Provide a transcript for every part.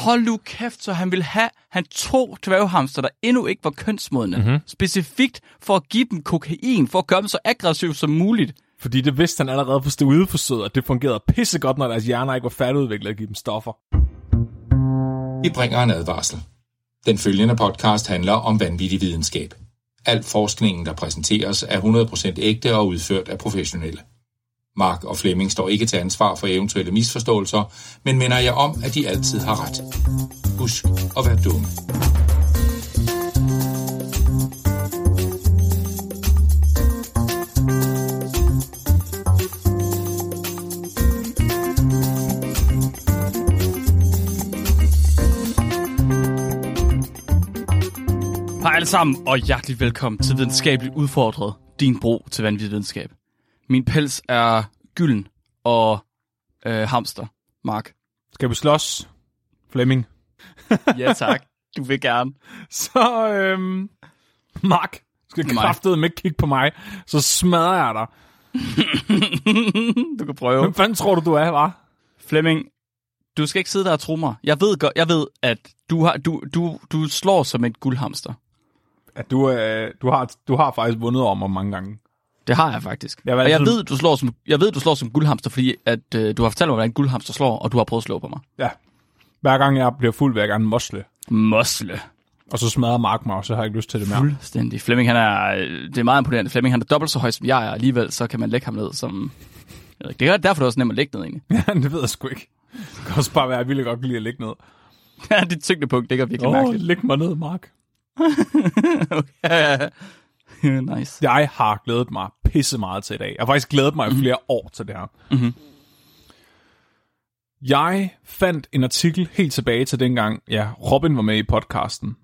Hold nu kæft, så han vil have, han tog dværghamster, der endnu ikke var kønsmodne, Mhm. mm-hmm. specifikt for at give dem kokain, for at gøre dem så aggressiv som muligt. Fordi det vidste han allerede på steroideforsøget, at det fungerede pissegodt, når deres hjerner ikke var færdigudviklet at give dem stoffer. Vi bringer en advarsel. Den følgende podcast handler om vanvittig videnskab. Al forskningen, der præsenteres, er 100% ægte og udført af professionelle. Mark og Flemming står ikke til ansvar for eventuelle misforståelser, men minder jeg om, at de altid har ret. Husk at være dumme. Hej alle sammen, og hjertelig velkommen til Videnskabeligt Udfordret, din bro til vanvittig videnskab. Min pels er gylden og øh, hamster, Mark. Skal vi slås, Flemming? Ja tak, du vil gerne. Så, øhm, Mark, skal Mig. kraftedeme ikke kigge på mig, så smadrer jeg dig. Du kan prøve. Hvem fanden tror du, du er, var? Flemming, du skal ikke sidde der og tro mig. Jeg ved, godt, jeg ved at du, har, du, du, du slår som et guldhamster. At du, øh, du, har, du har faktisk vundet over mig mange gange. Det har jeg faktisk. Jeg og jeg ved, du slår som, jeg ved, du slår som guldhamster, fordi at, øh, du har fortalt mig, hvordan en guldhamster slår, og du har prøvet at slå på mig. Ja. Hver gang jeg bliver fuld, vil jeg gerne mosle. Mosle. Og så smadrer Mark mig, og så har jeg ikke lyst til det mere. Fuldstændig. Flemming, han er, øh, det er meget imponerende. Flemming, han er dobbelt så høj som jeg er, alligevel så kan man lægge ham ned som... Det er derfor, det er også nemt at lægge ned, egentlig. Ja, det ved jeg sgu ikke. Det kan også bare være, at jeg ville godt lide at ligge ned. Ja, dit tyngdepunkt, det er virkelig oh, mærkeligt. læg mig ned, Mark. okay. nice. Jeg har glædet mig pisse meget til i dag. Jeg har faktisk glædet mig i flere år til det her. Mhm. Jeg fandt en artikel helt tilbage til dengang, ja, Robin var med i podcasten.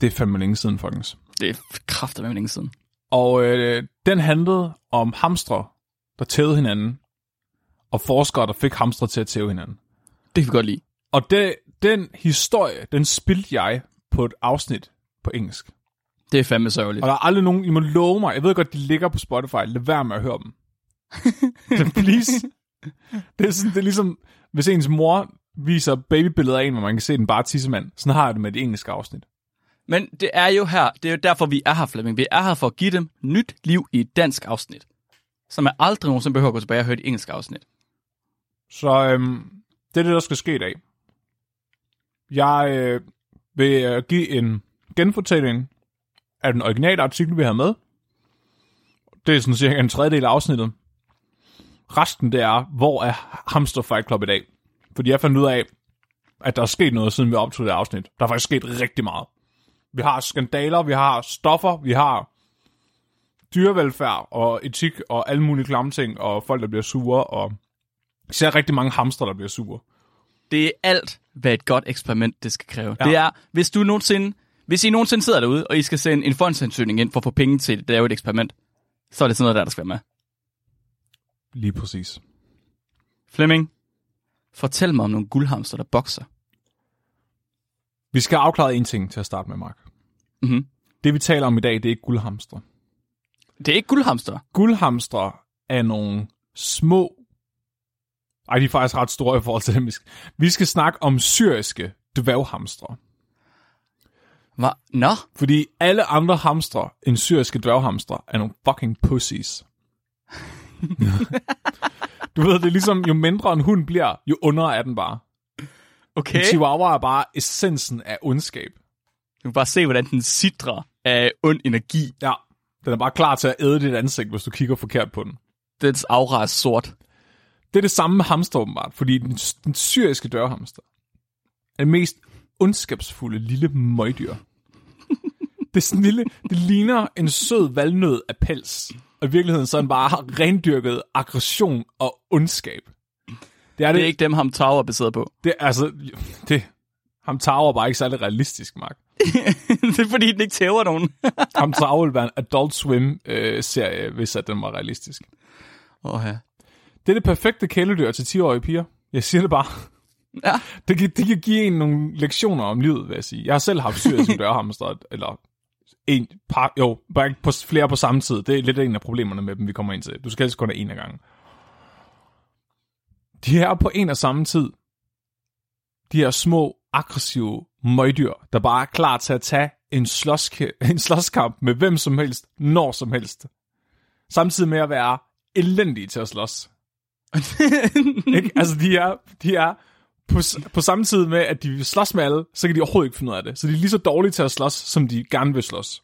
Det er fandme længe siden, folkens. Det er kraftigt med længe siden. Og øh, den handlede om hamstre, der tævede hinanden, og forskere, der fik hamstre til at tæve hinanden. Det kan vi godt lide. Og det, den historie, den spilte jeg på et afsnit på engelsk. Det er fandme sørgeligt. Og der er aldrig nogen, I må love mig, jeg ved godt, de ligger på Spotify, lad være med at høre dem. Please. Det er, sådan, det er ligesom, hvis ens mor viser babybilleder af en, hvor man kan se den bare tissemand. Sådan har jeg det med det engelske afsnit. Men det er jo her, det er jo derfor, vi er her, Flemming. Vi er her for at give dem nyt liv i et dansk afsnit. Så man aldrig nogensinde behøver at gå tilbage og høre et engelsk afsnit. Så øhm, det er det, der skal ske i dag. Jeg øh, vil øh, give en genfortælling af den originale artikel, vi har med. Det er sådan cirka en tredjedel af afsnittet. Resten det er, hvor er Hamster Fight Club i dag? Fordi jeg fandt ud af, at der er sket noget, siden vi optog det afsnit. Der er faktisk sket rigtig meget. Vi har skandaler, vi har stoffer, vi har dyrevelfærd og etik og alle mulige klamme ting, og folk, der bliver sure, og især rigtig mange hamster, der bliver sure. Det er alt, hvad et godt eksperiment det skal kræve. Ja. Det er, hvis du nogensinde, hvis I nogensinde sidder derude, og I skal sende en fondsansøgning ind for at få penge til at lave et eksperiment, så er det sådan noget der, der skal være med. Lige præcis. Flemming, fortæl mig om nogle guldhamster, der bokser. Vi skal afklare en ting til at starte med, Mark. Mhm. Det, vi taler om i dag, det er ikke guldhamstre. Det er ikke guldhamster. Guldhamstre er nogle små... Ej, de er faktisk ret store i forhold til dem. vi skal- Vi skal snakke om syriske dværghamstre. Hvad? Nå, Fordi alle andre hamstre end syriske dværghamstre er nogle fucking pussies. du ved, det er ligesom, jo mindre en hund bliver, jo under er den bare. okay. En chihuahua er bare essensen af ondskab. Du kan bare se, hvordan den sidrer af ond energi. Ja, den er bare klar til at æde dit ansigt, hvis du kigger forkert på den. Dens aura er sort. Det er det samme med hamster åbenbart, fordi den, den syriske dørhamster er det mest ondskabsfulde lille møgdyr. Det er sådan en lille, det ligner en sød valnød af pels. Og i virkeligheden så er den bare rendyrket aggression og ondskab. Det er det, Det er ikke dem, ham Tower er baseret på. det, er altså, det, ham Tower er bare ikke særlig realistisk, Mark. det er fordi, den ikke tæver nogen. Ham Tower ville være en Adult Swim-serie, hvis at den var realistisk. Åh ja. Det er det perfekte kæledyr til 10-årige piger. Jeg siger det bare. Ja. Det kan, det kan give en nogle lektioner om livet, vil jeg sige. Jeg har selv haft syr som dørhamster, eller en par, jo, bare ikke på, flere på samme tid. Det er lidt en af problemerne med dem, vi kommer ind til. Du skal helst kun have en af gangen. De er på en og samme tid. De her små aggressive møgdyr, der bare er klar til at tage en, slåske, en slåskamp med hvem som helst, når som helst. Samtidig med at være elendige til at slås. ikke? Altså, de er, de er på, på samme tid med, at de vil slås med alle, så kan de overhovedet ikke finde ud af det. Så de er lige så dårlige til at slås, som de gerne vil slås.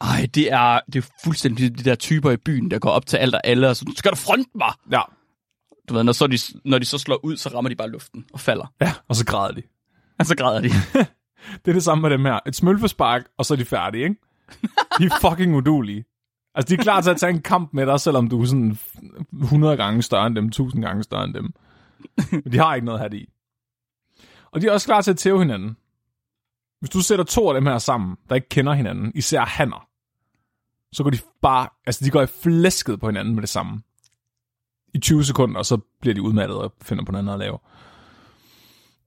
Ej, det er, det er fuldstændig de der typer i byen, der går op til alt og alle, og så skal du fronte mig? Ja, Du ved, når, så de, når de så slår ud, så rammer de bare luften og falder. ja og så græder de. Og så græder de. Det er det samme med dem her. Et smølfespark, og så er de færdige, ikke? De er fucking udulige. Altså, de er klar til at tage en kamp med dig, selvom du er sådan 100 gange større end dem, 1000 gange større end dem. Men de har ikke noget her i. Og de er også klar til at tæve hinanden. Hvis du sætter to af dem her sammen, der ikke kender hinanden, især hanner, så går de bare, altså de går i flæsket på hinanden med det samme. I 20 sekunder, og så bliver de udmattet og finder på noget andet at lave.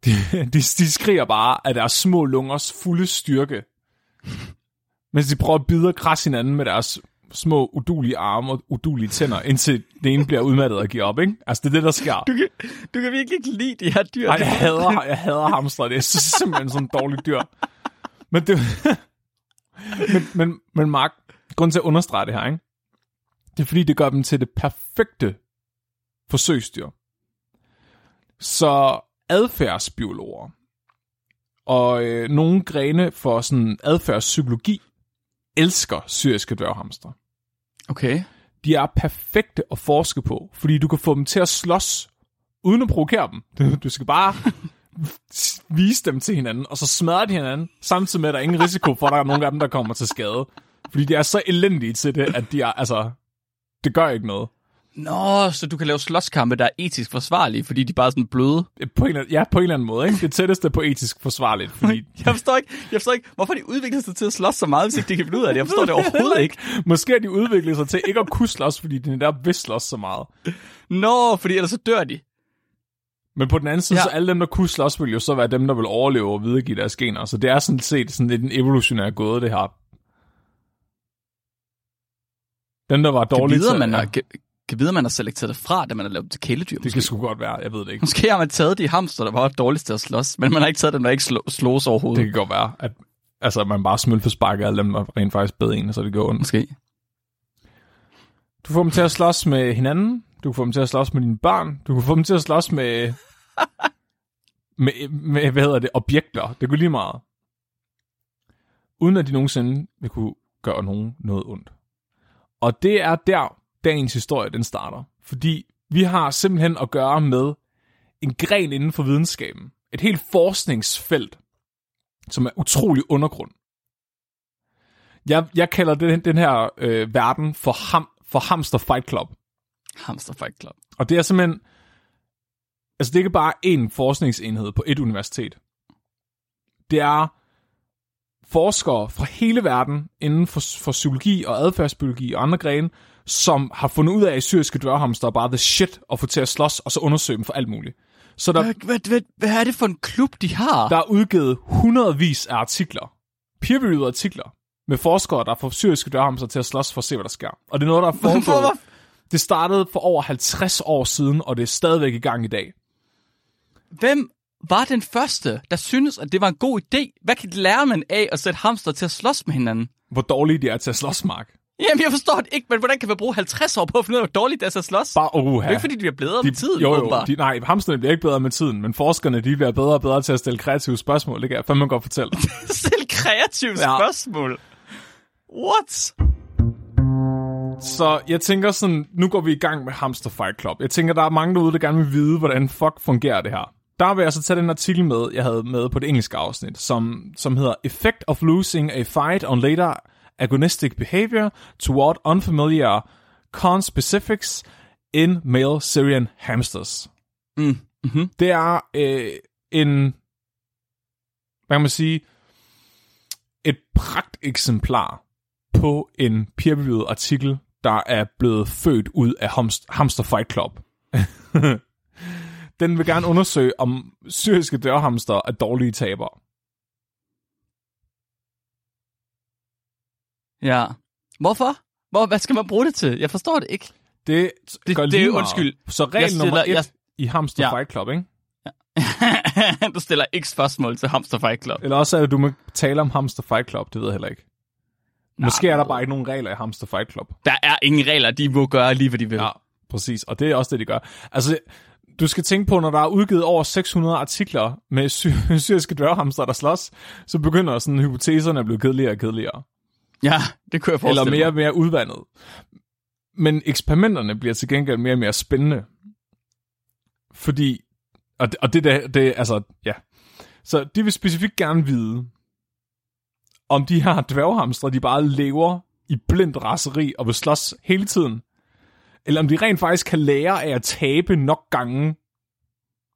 De, de, de skriger bare af deres små lungers fulde styrke, mens de prøver at bide og krasse hinanden med deres små udulige arme og udulige tænder, indtil det ene bliver udmattet og giver op, ikke? Altså, det er det, der sker. Du kan, du kan virkelig ikke lide de her dyr. Ej, jeg hader, jeg hader hamster. Det er så- simpelthen sådan en dårlig dyr. Men det... men, men, men Mark, grund til at understrege det her, ikke? Det er fordi, det gør dem til det perfekte forsøgsdyr. Så adfærdsbiologer og øh, nogle grene for sådan adfærdspsykologi elsker syriske dværghamster Okay. de er perfekte at forske på, fordi du kan få dem til at slås, uden at provokere dem. Du, skal bare vise dem til hinanden, og så smadrer de hinanden, samtidig med, at der er ingen risiko for, at der er nogen af dem, der kommer til skade. Fordi de er så elendige til det, at de er, altså, det gør ikke noget. Nå, så du kan lave slåskampe, der er etisk forsvarlige, fordi de er bare sådan bløde. På en, eller- ja, på en eller anden måde, ikke? Det tætteste på etisk forsvarligt, fordi Jeg forstår ikke, jeg forstår ikke hvorfor de udvikler sig til at slås så meget, hvis ikke de kan finde ud af det. Jeg forstår det overhovedet ikke. måske har de udviklet sig til ikke at kunne slås, fordi de netop vil slås så meget. Nå, fordi ellers så dør de. Men på den anden side, Ja. så alle dem, der kunne slås, vil jo så være dem, der vil overleve og videregive deres gener. Så det er sådan set sådan lidt en evolutionær gåde, det her. Den, der var Kan dårlig vide, til... man ja, kan, vide, at man har selekteret det fra, da man har lavet til kæledyr. det måske. kan sgu godt være, jeg ved det ikke. Måske har man taget de hamster, der var dårligst til at slås, men man har ikke taget dem, der ikke slå, slås overhovedet. Det kan godt være, at altså, at man bare smølfesparker alle dem, der rent faktisk bed en, så det går ondt. Måske. Du får dem til at slås med hinanden, du kan få dem til at slås med dine børn, du kan få dem til at slås med... med, med, hvad hedder det, objekter. Det går lige meget. Uden at de nogensinde vil kunne gøre nogen noget ondt. Og det er der, dagens historie den starter. Fordi vi har simpelthen at gøre med en gren inden for videnskaben. Et helt forskningsfelt, som er utrolig undergrund. Jeg, jeg kalder den, den her øh, verden for, ham, for Hamster Fight Club. Hamster Fight Club. Og det er simpelthen... Altså, det er ikke bare én forskningsenhed på et universitet. Det er forskere fra hele verden inden for, for psykologi og adfærdsbiologi og andre grene, som har fundet ud af, at syriske dværghamster er bare the shit at få til at slås, og så undersøge dem for alt muligt. Så der, Hvad, hvad, hvad, hvad er det for en klub, de har? der er udgivet hundredvis af artikler, peer artikler, med forskere, der får syriske dværghamster til at slås for at se, hvad der sker. Og det er noget, der er foregået. Hvorfor? Det startede for over 50 år siden, og det er stadigvæk i gang i dag. Hvem var den første, der synes, at det var en god idé? Hvad kan lære man af at sætte hamster til at slås med hinanden? Hvor dårlige de er til at slås, Mark. Jamen, jeg forstår det ikke, men hvordan kan man bruge 50 år på at finde ud af, hvor dårligt det er at slås? Bare uha. Det er ikke, fordi de bliver bedre med tiden, jo, jo, de, nej, hamsterne bliver ikke bedre med tiden, men forskerne de bliver bedre og bedre til at stille kreative spørgsmål. Det kan jeg fandme godt fortælle. Selv kreative Ja. spørgsmål. What? Så jeg tænker sådan, nu går vi i gang med Hamster Fight Club. Jeg tænker, der er mange derude, der gerne vil vide, hvordan fuck fungerer det her. Der vil jeg så tage den artikel med, jeg havde med på det engelske afsnit, som, som hedder Effect of Losing a Fight on Later Agonistic Behavior Toward Unfamiliar Conspecifics in Male Syrian Hamsters. Mm. Mm-hmm. Det er øh, en, hvad kan man sige, et pragteksemplar på en peer-reviewed artikel, der er blevet født ud af Hamst- Hamster Fight Club. Den vil gerne undersøge, om syriske dørhamster er dårlige tabere. Ja. Hvorfor? Hvor, hvad skal man bruge det til? Jeg forstår det ikke. Det, Det- gør det lige meget. undskyld. Så regel Jeg nummer stiller- et jeg- i Hamster Ja. Fight Club, ikke? du stiller ikke spørgsmål til Hamster Fight Club. Eller også er det, du må tale om Hamster Fight Club, det ved jeg heller ikke. Måske er der bare ikke nogen regler i Hamster Fight Club. Der er ingen regler, de må gøre lige, hvad de vil. Ja, præcis. Og det er også det, de gør. Altså, du skal tænke på, når der er udgivet over 600 artikler med sy- syriske dværghamster, der slås, så begynder sådan hypoteserne at blive kedeligere og kedeligere. Ja, det kunne jeg forestille Eller mere og mere udvandet. Men eksperimenterne bliver til gengæld mere og mere spændende. Fordi, og det, og det, der, det altså, ja. Så de vil specifikt gerne vide, om de her dværghamstre, de bare lever i blindt raseri og vil slås hele tiden. Eller om de rent faktisk kan lære af at tabe nok gange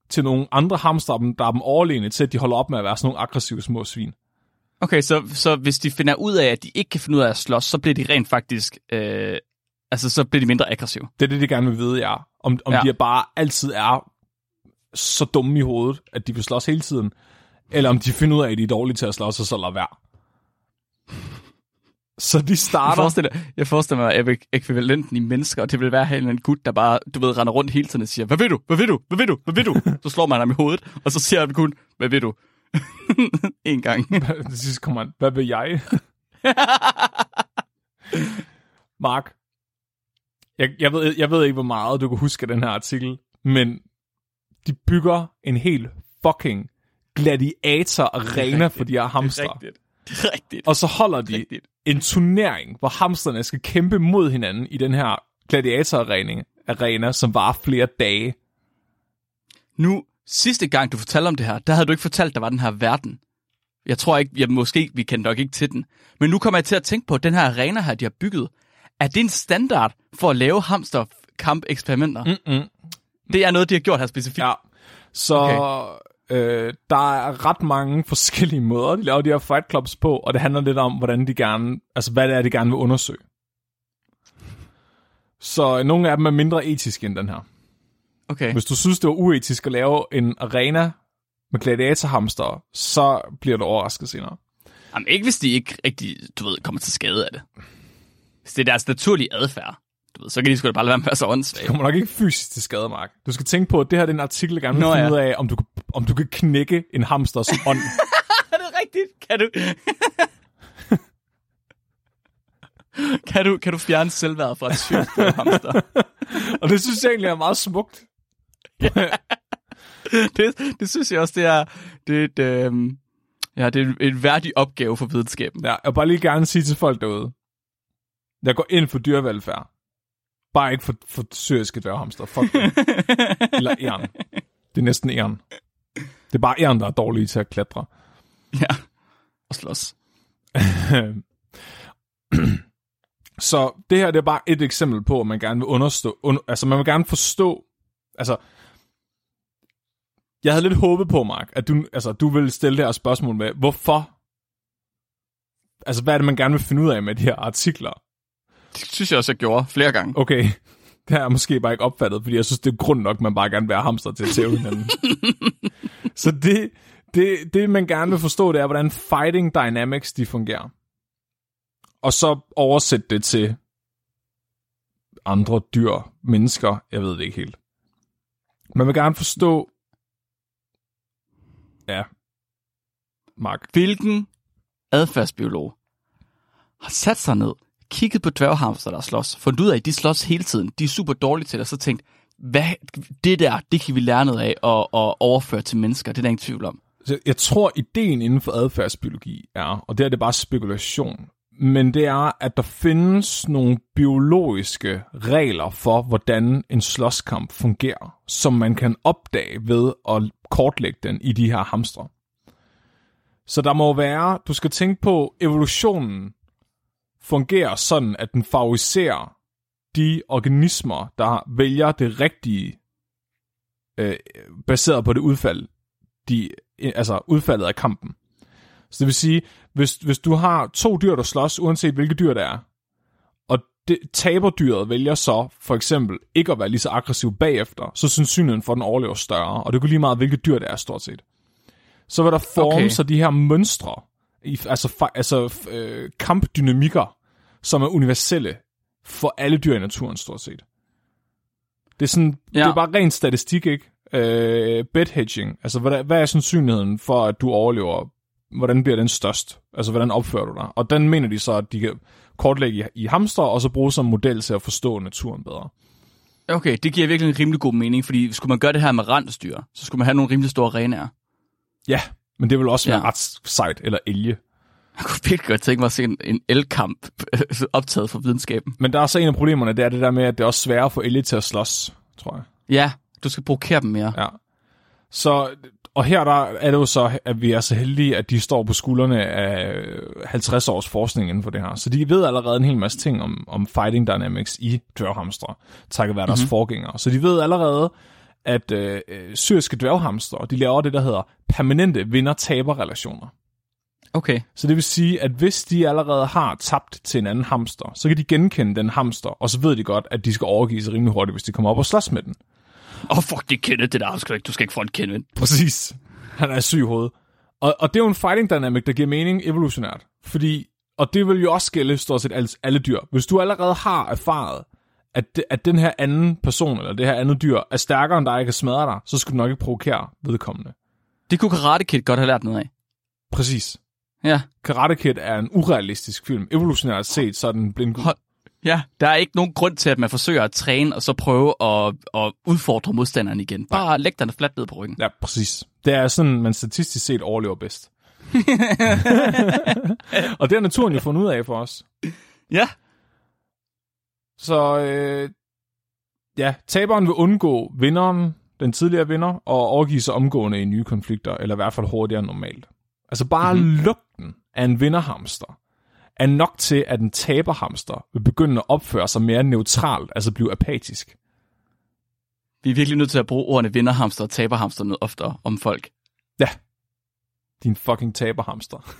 til nogle andre hamster, der er dem overlegne til, at de holder op med at være sådan nogle aggressive små svin. Okay, så, så hvis de finder ud af, at de ikke kan finde ud af at slås, så bliver de rent faktisk... Øh, altså, så bliver de mindre aggressive. Det er det, de gerne vil vide, ja. Om, om Ja. de bare altid er så dumme i hovedet, at de vil slås hele tiden. Eller om de finder ud af, at de er dårlige til at slås, og så lader være. Så de Jeg starter... forestiller, jeg forestiller mig, at ek- ekvivalenten i mennesker, og det vil være en eller anden gut, der bare, du ved, render rundt hele tiden og siger, hvad vil du? Hvad vil du? Hvad vil du? Hvad vil du? Så slår man ham i hovedet, og så siger han kun, hvad vil du? en gang. Til sidst kommer han, hvad vil jeg? Mark, jeg, jeg, ved, jeg ved ikke, hvor meget du kan huske af den her artikel, men de bygger en helt fucking gladiator-arena for de her Det er hamster. rigtigt. Det er rigtigt. Og så holder de rigtigt. en turnering, hvor hamsterne skal kæmpe mod hinanden i den her gladiator-arena, arena, som var flere dage. Nu, sidste gang du fortalte om det her, der havde du ikke fortalt, der var den her verden. Jeg tror ikke, jeg, måske, vi kendte nok ikke til den. Men nu kommer jeg til at tænke på, at den her arena her, de har bygget, er det en standard for at lave hamsterkamp-eksperimenter? Mm-mm. Det er noget, de har gjort her specifikt. Ja. Så okay. øh, der er ret mange forskellige måder, de laver de her fight clubs på, og det handler lidt om, hvordan de gerne, altså hvad det er, de gerne vil undersøge. Så nogle af dem er mindre etiske end den her. Okay. Hvis du synes, det var uetisk at lave en arena med gladiatorhamster, så bliver du overrasket senere. Jamen, ikke hvis de ikke rigtig, du ved, kommer til skade af det. Hvis det er deres naturlige adfærd, du ved, så kan de sgu da bare lade være med at så Du kommer nok ikke fysisk til skade, Mark. Du skal tænke på, at det her er en artikel, der gerne vil finde ja. ud af, om du, kan- om du kan knække en hamsters ånd. Er det rigtigt? Kan du... kan du, kan du fjerne selvværdet fra et sygt hamster? og det synes jeg egentlig er meget smukt. det, det synes jeg også, det er, det er et, øhm, ja, det er en, værdig opgave for videnskaben. Ja, jeg vil bare lige gerne sige til folk derude, jeg går ind for dyrevelfærd. Bare ikke for, for syriske dværghamster. Fuck det. Eller æren. Det er næsten æren. Det er bare æren, der er dårlige til at klatre. Ja, og slås. Så det her det er bare et eksempel på, at man gerne vil understå, under, altså man vil gerne forstå, altså jeg havde lidt håbet på, Mark, at du, altså, du ville stille det her spørgsmål med, hvorfor, altså hvad er det, man gerne vil finde ud af med de her artikler? Det synes jeg også, jeg gjorde flere gange. Okay, det har jeg måske bare ikke opfattet, fordi jeg synes, det er grund nok, man bare gerne vil have hamster til at tæve hinanden. Så det, det, det, man gerne vil forstå, det er, hvordan fighting dynamics, de fungerer. Og så oversætte det til andre dyr, mennesker, jeg ved det ikke helt. Man vil gerne forstå, ja, Mark, Hvilken adfærdsbiolog har sat sig ned, kigget på dværghamster, der slås, fundet ud af, at de slås hele tiden, de er super dårlige til det, og så tænkt, hvad, det der, det kan vi lære noget af og, og overføre til mennesker, det er der ingen tvivl om. Jeg tror, ideen inden for adfærdsbiologi er, og det er det bare spekulation, men det er, at der findes nogle biologiske regler for, hvordan en slåskamp fungerer, som man kan opdage ved at kortlægge den i de her hamstre. Så der må være, du skal tænke på, evolutionen fungerer sådan, at den favoriserer de organismer, der vælger det rigtige, øh, baseret på det udfald, de, altså udfaldet af kampen. Så det vil sige, hvis, hvis du har to dyr, der slås, uanset hvilke dyr det er, og det, taberdyret vælger så for eksempel ikke at være lige så aggressiv bagefter, så sandsynligheden for, at den overlever større, og det kan lige meget, hvilke dyr det er stort set. Så vil der forme Okay. sig de her mønstre, i, altså, altså øh, kampdynamikker, som er universelle for alle dyr i naturen stort set. Det er sådan, Ja. ja. det er bare ren statistik, ikke? øh, bed hedging. Altså, hvad, hvad er sandsynligheden for, at du overlever? Hvordan bliver den størst? Altså, hvordan opfører du dig? Og den mener de så, at de kan kortlægge i, hamster, og så bruge som model til at forstå naturen bedre. Okay, det giver virkelig en rimelig god mening, fordi skulle man gøre det her med rensdyr, så skulle man have nogle rimelig store arenaer. Ja, men det vil også være Ja. ret sejt, eller elge. Jeg kunne virkelig godt tænke mig at se en, en elkamp optaget for videnskaben. Men der er så en af problemerne, det er det der med, at det er også sværere at få elge til at slås, tror jeg. Ja, du skal provokere dem mere. Ja. Så, og her der er det jo så, at vi er så heldige, at de står på skuldrene af 50 års forskning inden for det her. Så de ved allerede en hel masse ting om, om fighting dynamics i dværghamstre, takket være deres mm-hmm. forgængere. Så de ved allerede, at øh, øh, syriske dværghamstre, de laver det, der hedder permanente vinder-taber-relationer. Okay. Så det vil sige, at hvis de allerede har tabt til en anden hamster, så kan de genkende den hamster, og så ved de godt, at de skal overgive sig rimelig hurtigt, hvis de kommer op og slås med den. Åh, oh, fuck, det kende det der. Du skal, ikke, du skal ikke få en kende. Præcis. Han er syg i hovedet. Og, og det er jo en fighting dynamic, der giver mening evolutionært. Fordi, og det vil jo også gælde stort set alle, alle dyr. Hvis du allerede har erfaret, at, det, at den her anden person, eller det her andet dyr, er stærkere end dig, og kan smadre dig, så skal du nok ikke provokere vedkommende. Det kunne Karate Kid godt have lært noget af. Præcis. Ja. Karate Kid er en urealistisk film. Evolutionært set, så er den blind. Hold- Ja, der er ikke nogen grund til, at man forsøger at træne, og så prøve at, at udfordre modstanderen igen. Bare læg den fladt ned på ryggen. Ja, præcis. Det er sådan, man statistisk set overlever bedst. og det har naturen jo fundet ud af for os. Ja. Så øh, ja, taberen vil undgå vinderen, den tidligere vinder, og overgive sig omgående i nye konflikter, eller i hvert fald hurtigere end normalt. Altså bare Mhm. mm-hmm. lugten af en vinderhamster er nok til, at en taberhamster vil begynde at opføre sig mere neutralt, altså blive apatisk. Vi er virkelig nødt til at bruge ordene vinderhamster og taberhamster noget oftere om folk. Ja, din fucking taberhamster.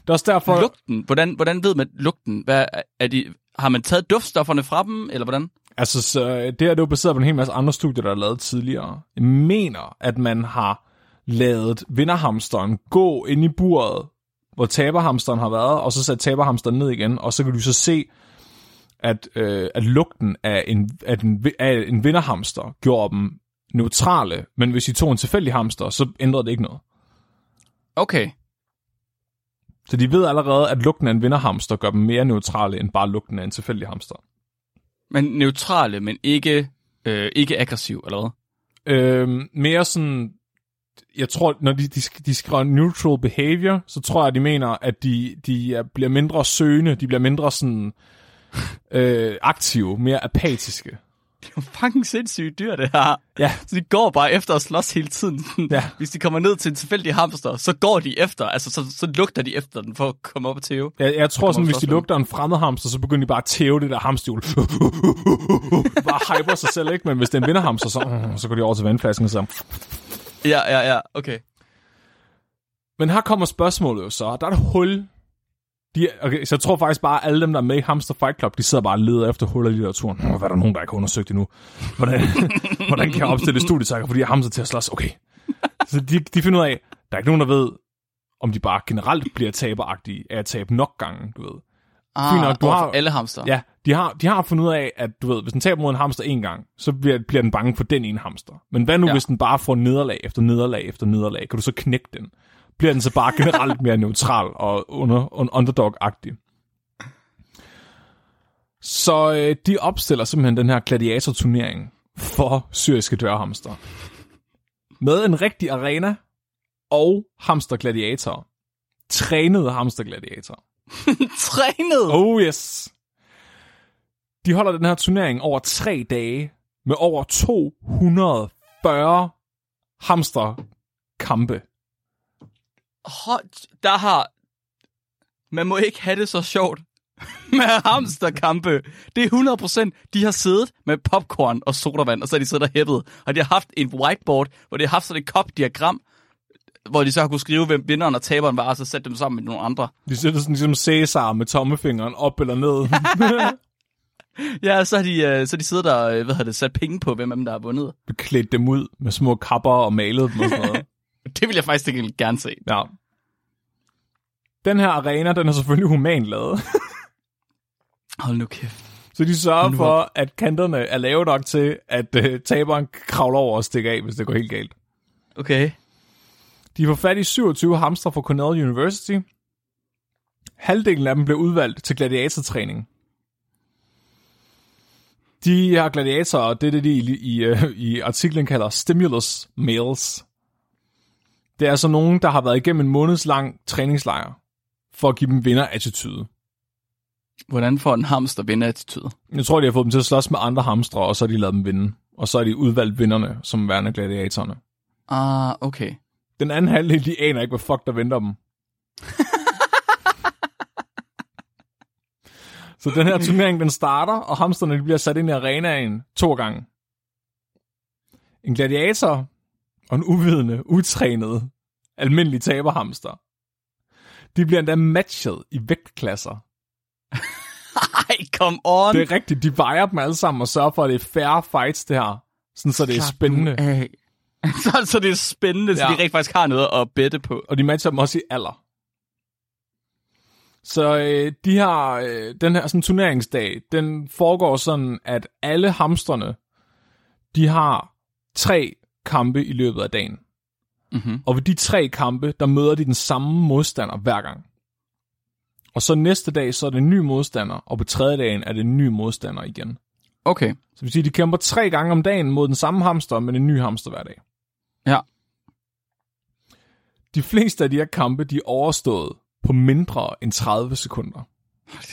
det er også derfor... Lugten, hvordan, hvordan ved man lugten? Hvad, er de, har man taget duftstofferne fra dem, eller hvordan? Altså, så det her det er jo baseret på en hel masse andre studier, der er lavet tidligere. Jeg mener, at man har lavet vinderhamsteren gå ind i buret, hvor taberhamsteren har været, og så sat taberhamsteren ned igen, og så kan du så se, at, øh, at lugten af en, af, en, vi- af en vinderhamster gjorde dem neutrale, men hvis I tog en tilfældig hamster, så ændrede det ikke noget. Okay. Så de ved allerede, at lugten af en vinderhamster gør dem mere neutrale, end bare lugten af en tilfældig hamster. Men neutrale, men ikke, øh, ikke aggressiv, eller hvad? Øh, mere sådan, jeg tror, når de, de, de skriver neutral behavior, så tror jeg, de mener, at de, de er, bliver mindre søgende, de bliver mindre sådan øh, aktive, mere apatiske. Det er jo fucking sindssygt dyr, det her. Ja, Så de går bare efter at slås hele tiden. Ja. Hvis de kommer ned til en tilfældig hamster, så går de efter. Altså, så, så lugter de efter den for at komme op og tæve. jeg, jeg tror sådan, hvis de den. lugter en fremmed hamster, så begynder de bare at tæve det der hamsterhjul. bare hyper sig selv, ikke? Men hvis det er en vinderhamster, så, så går de over til vandflasken og så... Ja, ja, ja, okay. Men her kommer spørgsmålet jo så. Der er et hul. De, okay, så jeg tror faktisk bare, at alle dem, der er med i Hamster Fight Club, de sidder bare og leder efter huller i litteraturen. Hvad er der nogen, der ikke har undersøgt endnu? Hvordan, hvordan kan jeg opstille studietakker, fordi jeg hamster til at slås? Okay. Så de, de finder ud af, der er ikke nogen, der ved, om de bare generelt bliver taberagtige af at tabe nok gange, du ved. Ah, Fint nok, du har- alle hamster. Ja, de har, de har fundet ud af, at du ved, hvis den taber mod en hamster en gang, så bliver, bliver den bange for den ene hamster. Men hvad nu, Ja. hvis den bare får nederlag efter nederlag efter nederlag? Kan du så knække den? Bliver den så bare generelt mere neutral og under, un, underdog-agtig? Så øh, de opstiller simpelthen den her gladiatorturnering for syriske dørhamster. Med en rigtig arena og hamstergladiatorer. Trænede hamstergladiatorer. Trænet! Oh yes. De holder den her turnering over tre dage med over 240 hamsterkampe. Hold, der har... Man må ikke have det så sjovt med hamsterkampe. Det er 100%. De har siddet med popcorn og sodavand, og så har de siddet og hæppet. Og de har haft en whiteboard, hvor de har haft sådan et kop-diagram, hvor de så har kunne skrive, hvem vinderen og taberen var, og så sætte dem sammen med nogle andre. De sætter sådan ligesom Cæsar med tommefingeren op eller ned. Ja, så har de, øh, så de siddet der, øh, hvad hedder det, sat penge på, hvem af dem, der har vundet. Klædt dem ud med små kapper og malet dem og sådan noget. Det vil jeg faktisk ikke gerne se. Ja. Den her arena, den er selvfølgelig human lavet. Hold nu kæft. Så de sørger Nu for, at kanterne er lave nok til, at øh, taberen kravler over og stikker af, hvis det går helt galt. Okay. De får fat i 27 hamstre fra Cornell University. Halvdelen af dem blev udvalgt til gladiatortræning. De her gladiatorer, det er det, de i, i, øh, i artiklen kalder stimulus males. Det er altså nogen, der har været igennem en måneds lang træningslejr, for at give dem vinder-attitude. Hvordan får en hamster vinder-attitude? Jeg tror, de har fået dem til at slås med andre hamstre, og så har de lavet dem vinde. Og så har de udvalgt vinderne som værende gladiatorerne. Ah, okay. Den anden halvdel, de aner ikke, hvad fuck der venter dem. så den her turnering, den starter, og hamsterne de bliver sat ind i arenaen to gange. En gladiator og en uvidende, utrænet, almindelig taberhamster. De bliver endda matchet i vægtklasser. Ej, come on! Det er rigtigt, de vejer dem alle sammen og sørger for, at det er færre fights, det her. Sådan, så det er spændende. af. så, så det er spændende, så Ja. de rent faktisk har noget at bette på. og de matcher dem også i alder. Så øh, de her, øh, den her sådan, turneringsdag, den foregår sådan, at alle hamstrene, de har tre kampe i løbet af dagen. Mm-hmm. Og ved de tre kampe, der møder de den samme modstander hver gang. Og så næste dag, så er det en ny modstander, og på tredje dagen er det en ny modstander igen. Okay. Så det vil sige, at de kæmper tre gange om dagen mod den samme hamster, men en ny hamster hver dag. Ja. De fleste af de her kampe, de er overstået på mindre end 30 sekunder.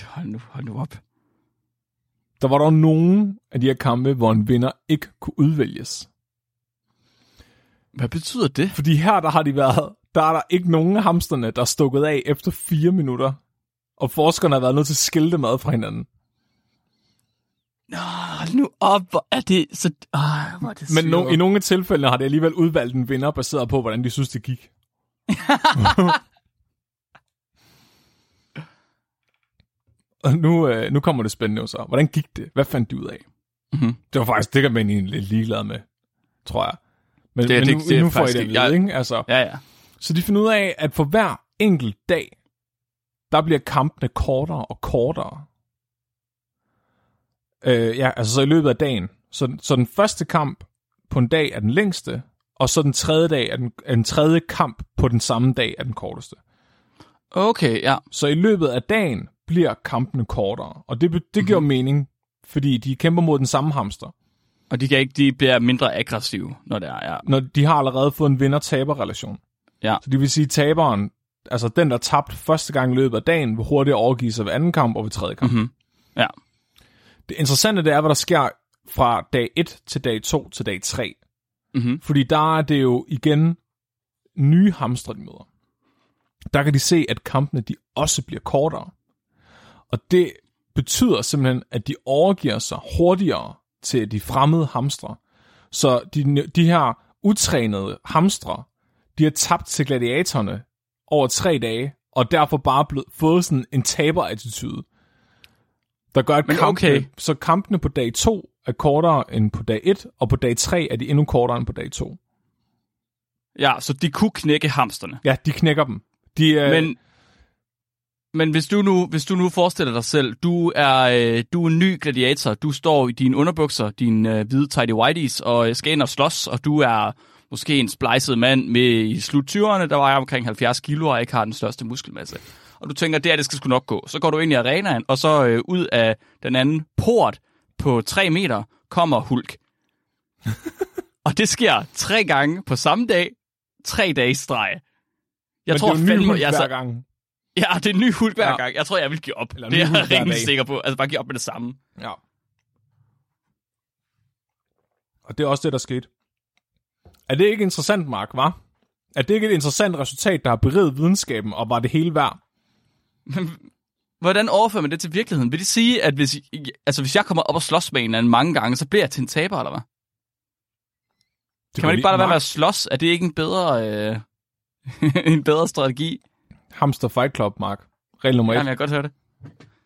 Hold nu, hold nu op. Der var dog nogen af de her kampe, hvor en vinder ikke kunne udvælges. Hvad betyder det? Fordi her, der har de været, der er der ikke nogen af hamsterne, der er stukket af efter fire minutter. Og forskerne har været nødt til at skille dem ad fra hinanden. Nå, hold nu op. Hvor er det så... Ej, hvor er det Men no, i nogle af tilfældene har de alligevel udvalgt en vinder, baseret på, hvordan de synes, det gik. Og nu, øh, nu kommer det spændende så. Hvordan gik det? Hvad fandt de ud af? Mhm. Det var faktisk, det man egentlig lidt ligeglad med, tror jeg. Men, Det- men det- nu, det nu får I det at vide, jeg- ikke? Altså, Ja, ja. så de finder ud af, at for hver enkelt dag, der bliver kampene kortere og kortere. Øh, ja, altså så i løbet af dagen. Så, så den første kamp på en dag er den længste, og så den tredje dag er den, er den tredje kamp på den samme dag er den korteste. Okay, ja. Så i løbet af dagen bliver kampene kortere, og det, det giver mm-hmm. mening, fordi de kæmper mod den samme hamster. Og de, kan ikke, de bliver mindre aggressive, når det er, ja. Når de har allerede fået en vinder-taber-relation. Ja. Så det vil sige, at taberen, altså den, der tabte første gang i løbet af dagen, vil hurtigt overgive sig ved anden kamp og ved tredje kamp. Mhm. Ja. Det interessante det er, hvad der sker fra dag 1 til dag 2 til dag 3. Mhm. Fordi der er det jo igen nye hamstre, de møder. Der kan de se, at kampene de også bliver kortere. Og det betyder simpelthen, at de overgiver sig hurtigere til de fremmede hamstre. Så de, de her utrænede hamstre, de har tabt til gladiatorerne over tre dage, og derfor bare blevet, fået sådan en taberattitude, der gør, at Men kampene, okay. så kampene på dag 2 er kortere end på dag 1, og på dag 3 er de endnu kortere end på dag 2. Ja, så de kunne knække hamsterne. Ja, de knækker dem. De, øh, Men, men hvis, du nu, hvis du nu forestiller dig selv, du er, øh, du er en ny gladiator, du står i dine underbukser, dine øh, hvide tidy whities, og skal ind og slås, og du er måske en splicet mand med i slut 20'erne, der vejer omkring 70 kilo og ikke har den største muskelmasse. Og du tænker, det her, det skal sgu nok gå. Så går du ind i arenaen, og så øh, ud af den anden port på 3 meter kommer Hulk. og det sker tre gange på samme dag, tre dage i streg. Jeg men tror det er jo ny hund jeg, hver gang. Ja, det er en ny hul hver Ja. gang. Jeg tror, jeg vil give op. Eller det er jeg rimelig dag. sikker på. Altså bare give op med det samme. Ja. Og det er også det, der skete. Er det ikke interessant, Mark, var? Er det ikke et interessant resultat, der har beriget videnskaben, og var det hele værd? Hvordan overfører man det til virkeligheden? Vil det sige, at hvis, altså, hvis jeg kommer op og slås med en eller anden mange gange, så bliver jeg til en taber, eller hvad? Det Kan man ikke bare lade være med at slås? Er det ikke en bedre, øh, en bedre strategi? Hamster Fight Club, Mark. Regel nummer et. Jamen, jeg kan godt høre det.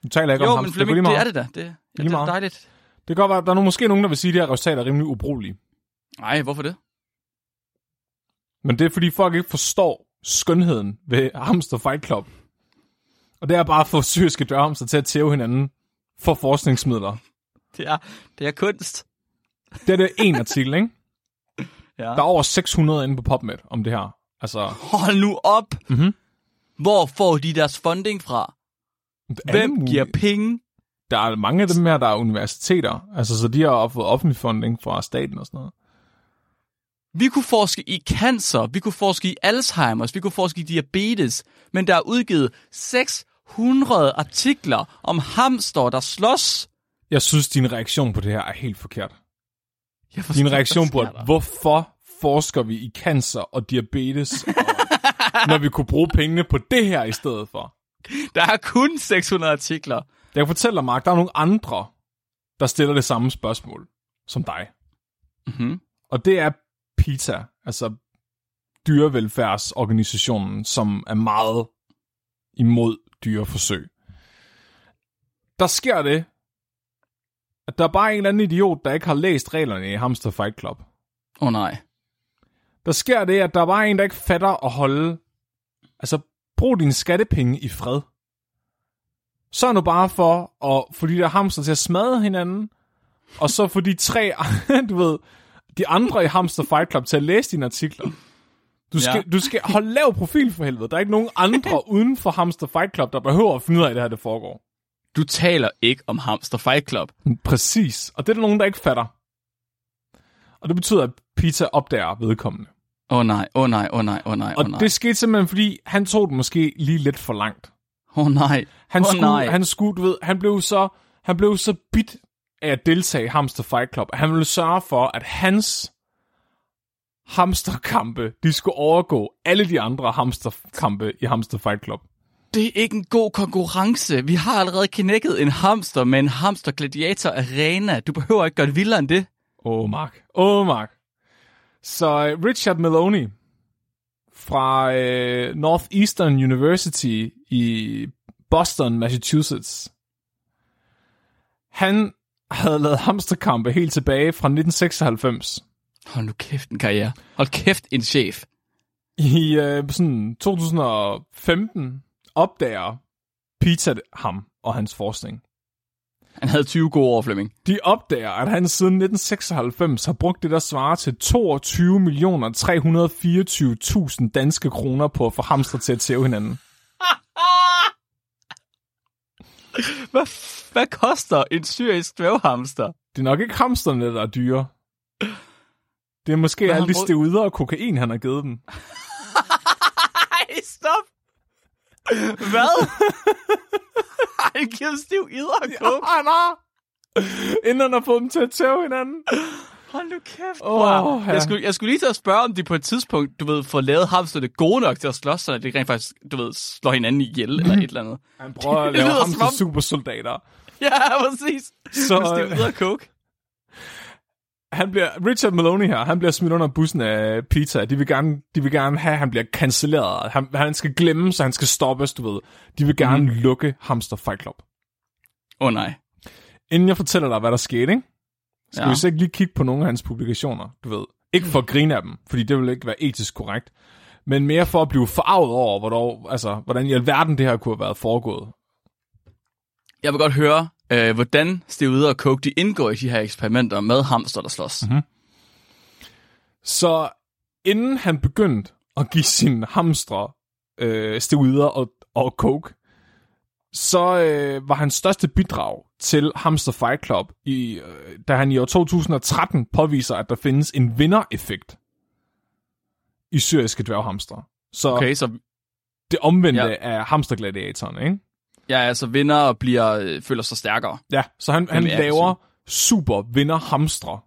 Du taler ikke Jo, om men hamster. Flemming, lige det er det da. Det, ja, det er dejligt. Det kan godt være, der er måske nogen, der vil sige, at det her resultat er rimelig ubrugelige. Nej, hvorfor det? Men det er, fordi folk ikke forstår skønheden ved Hamster Fight Club. Og det er bare at få syriske dørhamster til at tæve hinanden for forskningsmidler. Det er, det er kunst. Det er det en artikel, ikke? Ja. Der er over 600 inde på PubMed om det her. Altså, Hold nu op. Mhm. Hvor får de deres funding fra? Hvem giver penge? Der er mange af dem her, der er universiteter. Altså, så de har fået offentlig funding fra staten og sådan noget. Vi kunne forske i cancer, vi kunne forske i Alzheimer's, vi kunne forske i diabetes, men der er udgivet 600 artikler om hamster, der slås. Jeg synes, din reaktion på det her er helt forkert. Jeg forstår, Din reaktion på, at hvorfor forsker vi i cancer og diabetes, og, når vi kunne bruge pengene på det her i stedet for. Der er kun 600 artikler. Jeg kan fortælle dig, Mark, der er nogle andre, der stiller det samme spørgsmål som dig. Mm-hmm. Og det er PETA, altså dyrevelfærdsorganisationen, som er meget imod dyreforsøg. Der sker det, at der er bare en eller anden idiot, der ikke har læst reglerne i Hamster Fight Club. Åh oh, nej. Der sker det, at der er bare en, der ikke fatter at holde... Altså, brug dine skattepenge i fred. Så er nu bare for at få de der hamster til at smadre hinanden, og så få de tre, du ved, de andre i Hamster Fight Club til at læse dine artikler. Du skal, Ja. du skal holde lav profil for helvede. Der er ikke nogen andre uden for Hamster Fight Club, der behøver at finde ud af, at det her det foregår. Du taler ikke om Hamster Fight Club. Præcis. Og det er der nogen, der ikke fatter. Og det betyder, at Peter opdager vedkommende. Åh oh, nej, åh oh, nej, åh oh, nej, åh oh, nej, Og oh, nej. det skete simpelthen, fordi han tog det måske lige lidt for langt. Åh oh, nej, Han, oh, skulle, nej. han skulle, du ved, han blev så, han blev så bit af at deltage i Hamster Fight Club. at Han ville sørge for, at hans hamsterkampe, de skulle overgå alle de andre hamsterkampe i Hamster Fight Club. Det er ikke en god konkurrence. Vi har allerede knækket en hamster med en hamster gladiator arena. Du behøver ikke gøre det vildere end det. Åh, oh, Mark. Åh, oh, Mark. Så øh, Richard Maloney fra øh, Northeastern University i Boston, Massachusetts. Han havde lavet hamsterkampe helt tilbage fra 1996. Hold nu kæft en karriere. Hold kæft en chef. I øh, sådan 2015 opdager Peter ham og hans forskning. Han havde 20 gode år, Flemming. De opdager, at han siden 1996 har brugt det, der svarer til 22 millioner 324.000 danske kroner på at få hamster til at tæve hinanden. Hvad, hvad koster en syrisk dværghamster? Det er nok ikke hamsterne, der er dyre. Det er måske har alle han de steroider og kokain, han har givet dem. Ej, stop! Hvad? Han giver stiv idder og coke. Han har! Inden han har fået dem til at tæve hinanden. Hold nu kæft. Åh, Wow. ja. jeg, skulle, jeg skulle lige til at spørge, om de på et tidspunkt, du ved, får lavet hamsterne gode nok til at slås, så de rent faktisk, du ved, slår hinanden ihjel eller et eller andet. Han prøver at Det lave ham til supersoldater. Ja, præcis. Så, øh, idder og coke. Han bliver, Richard Maloney her, han bliver smidt under bussen af Peter. De vil gerne, de vil gerne have, at han bliver cancelleret. Han, han skal glemme, så han skal stoppes, du ved. De vil gerne mm. lukke Hamster Fight Club. Åh oh, nej. Inden jeg fortæller dig, hvad der skete, ikke? Skal Ja. vi så ikke lige kigge på nogle af hans publikationer, du ved? Ikke for at grine af dem, fordi det vil ikke være etisk korrekt, men mere for at blive forarvet over, hvordan, altså, hvordan i alverden det her kunne have været foregået. Jeg vil godt høre, øh, hvordan steroider og coke, de indgår i de her eksperimenter med hamster, der slås. Mm-hmm. Så inden han begyndte at give sine hamstre øh, steroider og, og coke, så øh, var hans største bidrag til Hamster Fight Club, i, øh, da han i år 2013 påviser, at der findes en vindereffekt i syriske dværghamstre. Så okay. Så det omvendte ja. af hamstergladiatoren, ikke? Er altså vinder og bliver, øh, føler sig stærkere. Ja, så han, han ja, laver super vinderhamstre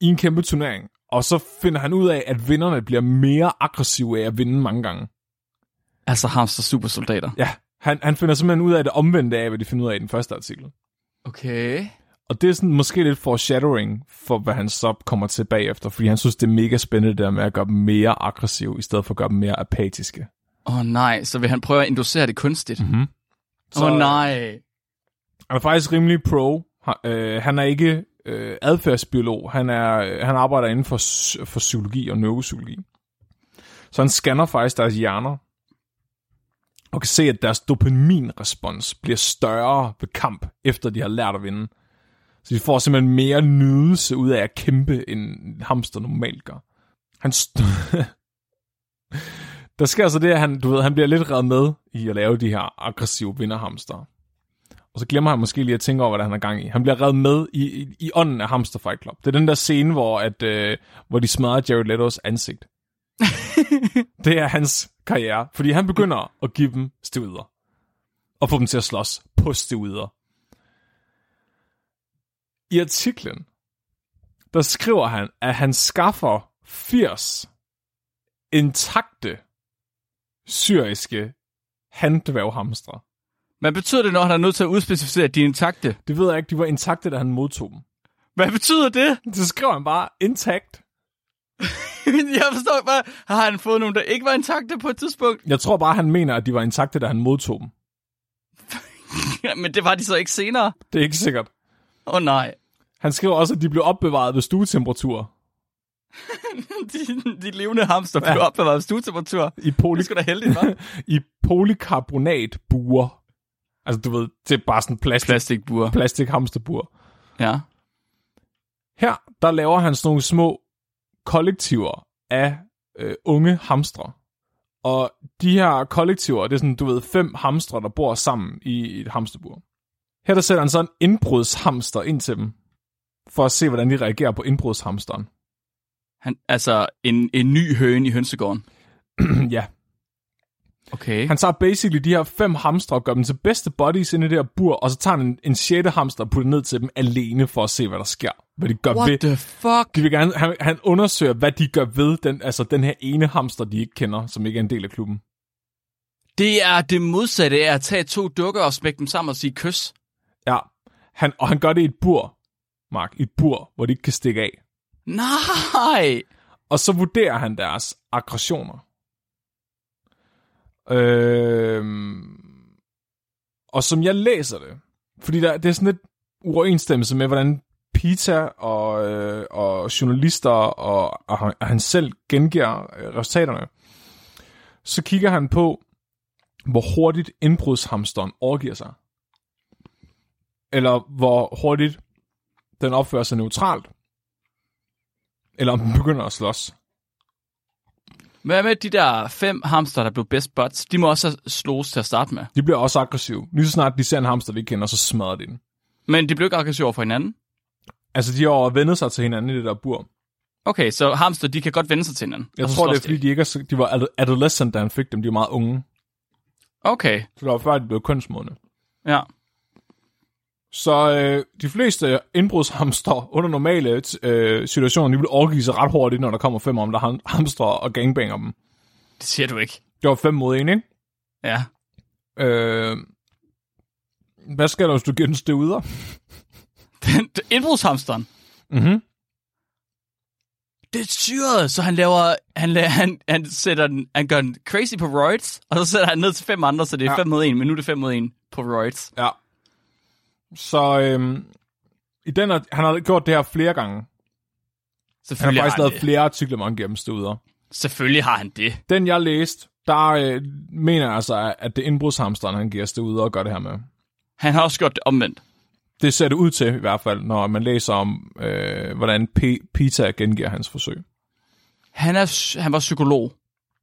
i en kæmpe turnering. Og så finder han ud af, at vinderne bliver mere aggressive af at vinde mange gange. Altså hamster supersoldater. Ja, han, han finder simpelthen ud af det omvendte af, hvad de finder ud af i den første artikel. Okay. Og det er sådan måske lidt foreshadowing for, hvad han så kommer til bagefter, fordi han synes, det er mega spændende det der med at gøre dem mere aggressive, i stedet for at gøre dem mere apatiske. Åh oh, nej, så vil han prøve at inducere det kunstigt. Mm-hmm. Mm. oh, nej. Han er faktisk rimelig pro. Han, øh, han er ikke øh, adfærdsbiolog. Han, er, øh, han arbejder inden for, for psykologi og neuropsykologi. Så han scanner faktisk deres hjerner. og kan se, at deres dopaminrespons bliver større ved kamp, efter de har lært at vinde. Så de får simpelthen mere nydelse ud af at kæmpe, end en hamster normalt gør. Han st- der sker så det, at han, du ved, han bliver lidt reddet med i at lave de her aggressive vinderhamster. Og så glemmer han måske lige at tænke over, hvad han er gang i. Han bliver reddet med i, i, i ånden af Hamster Fight Club. Det er den der scene, hvor, at, øh, hvor de smadrer Jared Leto's ansigt. det er hans karriere, fordi han begynder at give dem stevider. Og få dem til at slås på stevider. I artiklen, der skriver han, at han skaffer 80 intakte syriske handdværghamstre. Hvad betyder det, når han er nødt til at udspecificere, at de er intakte? Det ved jeg ikke, de var intakte, da han modtog dem. Hvad betyder det? Så skriver han bare, intact. jeg forstår bare, har han fået nogen, der ikke var intakte på et tidspunkt? Jeg tror bare, han mener, at de var intakte, da han modtog dem. Men det var de så ikke senere. Det er ikke sikkert. Åh oh, nej. Han skriver også, at de blev opbevaret ved stuetemperatur. De, de levende hamster blev ja. opbevaret ved stuetemperatur. I, poly- Det sgu da heldigt, hva'? i polykarbonatbuer. Altså, du ved, det er bare sådan plastik, Plastikbur. plastik hamsterbur. Ja. Her, der laver han sådan nogle små kollektiver af øh, unge hamstre. Og de her kollektiver, det er sådan, du ved, fem hamstre, der bor sammen i et hamsterbur. Her der sætter han så en indbrudshamster ind til dem, for at se, hvordan de reagerer på indbrudshamsteren. Han, altså, en, en ny høne i hønsegården. ja, Okay. han tager basically de her fem hamstre og gør dem til bedste buddies inde i det her bur, og så tager han en, en sjette hamster og putter ned til dem alene for at se, hvad der sker. Hvad de gør ved. What the fuck? De vil gerne, han, han undersøger, hvad de gør ved den, altså den her ene hamster, de ikke kender, som ikke er en del af klubben. Det er det modsatte af at tage to dukker og smække dem sammen og sige kys. Ja, han, og han gør det i et bur, Mark, i et bur, hvor de ikke kan stikke af. Nej! Og så vurderer han deres aggressioner. Øhm, og som jeg læser det, fordi der, det er sådan lidt uoverensstemmelse med, hvordan Pita og, øh, og journalister og, og, han, og han selv gengiver øh, resultaterne, så kigger han på, hvor hurtigt indbrudshamsteren overgiver sig. Eller hvor hurtigt den opfører sig neutralt. Eller om den begynder at slås. Hvad med de der fem hamster, der blev best buds? De må også slås til at starte med. De bliver også aggressive. Lige så snart de ser en hamster, de ikke kender, så smadrer de den. Men de blev ikke aggressive over for hinanden. Altså, de har vendet sig til hinanden i det der bur. Okay, så hamster, de kan godt vende sig til hinanden. Jeg og så tror, det er, fordi de ikke er, de var ad- adolescent, da han fik dem. De var meget unge. Okay, Så det var før, de blev kønsmodne. ja. Så øh, de fleste indbrudshamster under normale øh, situationer, de vil overgive sig ret hurtigt, når der kommer fem om, der ham- hamster og gangbanger dem. Det siger du ikke. Det var fem mod en, ikke? Ja. Øh, hvad skal der, hvis du giver den støvder? Indbrudshamsteren. Mhm. Det er syret, så han laver, han, laver, han, han, sætter den, han gør den crazy på roids, og så sætter han ned til fem andre, så det er Ja. ja. fem mod en, men nu er det fem mod en på roids. Ja. Så øhm, i den, han har gjort det her flere gange. Han har faktisk har, lavet det. flere artikler, dem støvder. Selvfølgelig har han det. Den, jeg læste, der øh, mener jeg altså, at det er indbrudshamsteren, han giver støvder og gør det her med. Han har også gjort det omvendt. Det ser det ud til i hvert fald, når man læser om, øh, hvordan P- Pita gengiver hans forsøg. Han, er, han var psykolog.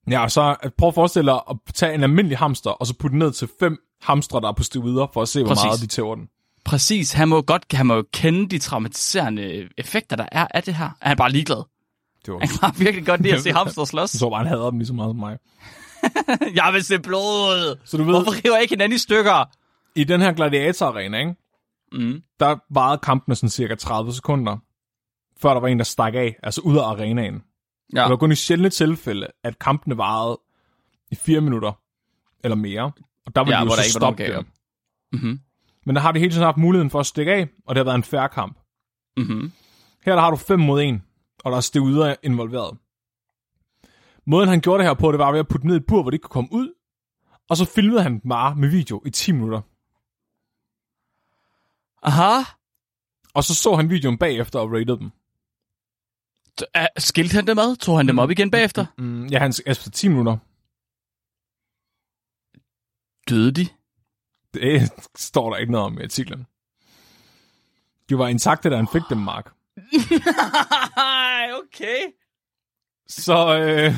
Ja, så øh, prøv at forestille dig at tage en almindelig hamster, og så putte den ned til fem hamstre, der er på støvder, for at se, hvor Præcis. meget de tæver den. Præcis, han må godt han må jo kende de traumatiserende effekter, der er af det her. Er han bare ligeglad? Det var, Han kan bare virkelig godt lide at se hamster slås. jeg tror bare, han hader dem lige så meget som mig. Jeg vil se blod. Så du ved, Hvorfor river jeg ikke hinanden i stykker? i den her gladiatorarena, ikke? Mm. der varede kampene sådan cirka 30 sekunder, før der var en, der stak af, altså ud af arenaen. Ja. Det var kun i sjældne tilfælde, at kampene varede i fire minutter eller mere. Og der ville Ja, de jo så stoppe dem. Mm-hmm. Men der har de hele tiden haft muligheden for at stikke af, og det har været en færre kamp. Mm-hmm. Her der har du 5 mod 1, og der er stevider involveret. Måden han gjorde det her på, det var ved at putte ned i et bur, hvor de ikke kunne komme ud, og så filmede han bare med video i 10 minutter. Aha. Og så så han videoen bagefter og rated dem. Skilte han dem ad? Tog han dem op igen bagefter? Mm, ja, han efter 10 minutter. Døde de? Det står der ikke noget om i artiklen. De var intakte, da han fik dem, Mark. okay. Så øh,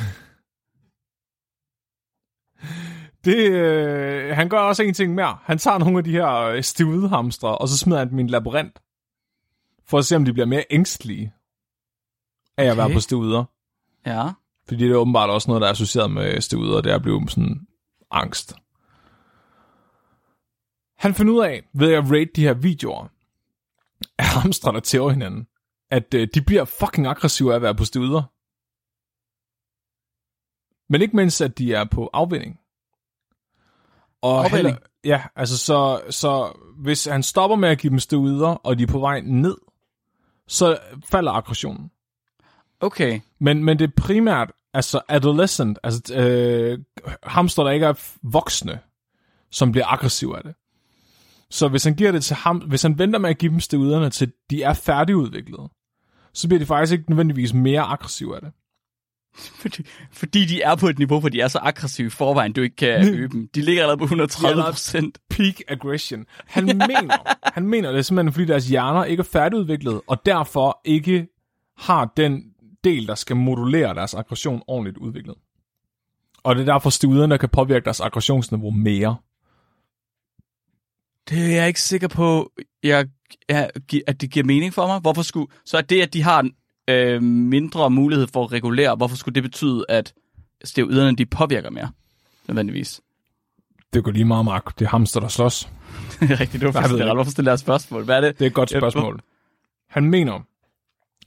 det, øh, han gør også en ting mere. Han tager nogle af de her øh, stivudehamstre, og så smider han dem i en labyrint. For at se, om de bliver mere ængstlige af at Okay. være på stivuder. Ja. Fordi det er åbenbart også noget, der er associeret med stivuder. Det er at blive sådan angst. Han finder ud af, ved at rate de her videoer, af hamstre, der tæver hinanden, at øh, de bliver fucking aggressive af at være på stivuder. Men ikke mens, at de er på afvinding. Og Afvinding? heller, ja, altså så, så hvis han stopper med at give dem stivuder, og de er på vej ned, så falder aggressionen. Okay. Men, men det er primært altså adolescent, altså øh, hamster, der ikke er voksne, som bliver aggressive af det. Så hvis han giver det til ham, hvis han venter med at give dem stivuderne til de er færdigudviklede, så bliver de faktisk ikke nødvendigvis mere aggressive af det. Fordi, fordi de er på et niveau, hvor de er så aggressive i forvejen, du ikke kan øge dem. De ligger allerede på 130 procent. Peak aggression. Han mener, han mener det er simpelthen, fordi deres hjerner ikke er færdigudviklet, og derfor ikke har den del, der skal modulere deres aggression ordentligt udviklet. Og det er derfor stivuderne kan påvirke deres aggressionsniveau mere. Det er jeg ikke sikker på, jeg, jeg, at det giver mening for mig. Hvorfor skulle, så er det, at de har øh, mindre mulighed for at regulere, hvorfor skulle det betyde, at steroiderne de påvirker mere? Nødvendigvis. Det går lige meget, Mark. Det er hamster, der slås. Det er rigtigt, ikke. ret. Hvorfor stiller jeg spørgsmål? Hvad er det? Det er et godt spørgsmål. Han mener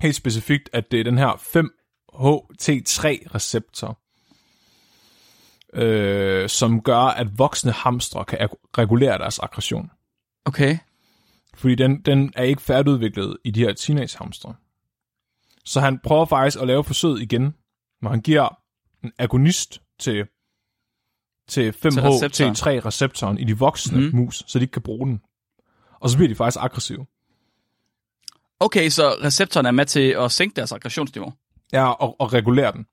helt specifikt, at det er den her 5HT3-receptor, øh, som gør, at voksne hamstre kan regulere deres aggression. Okay. Fordi den, den er ikke færdigudviklet i de her teenagehamstre. Så han prøver faktisk at lave forsøget igen, hvor han giver en agonist til, til receptoren. 5HT3-receptoren i de voksne mm. mus, så de ikke kan bruge den. Og så bliver de faktisk aggressive. Okay, så receptoren er med til at sænke deres aggressionsniveau. Ja, og, og regulere den.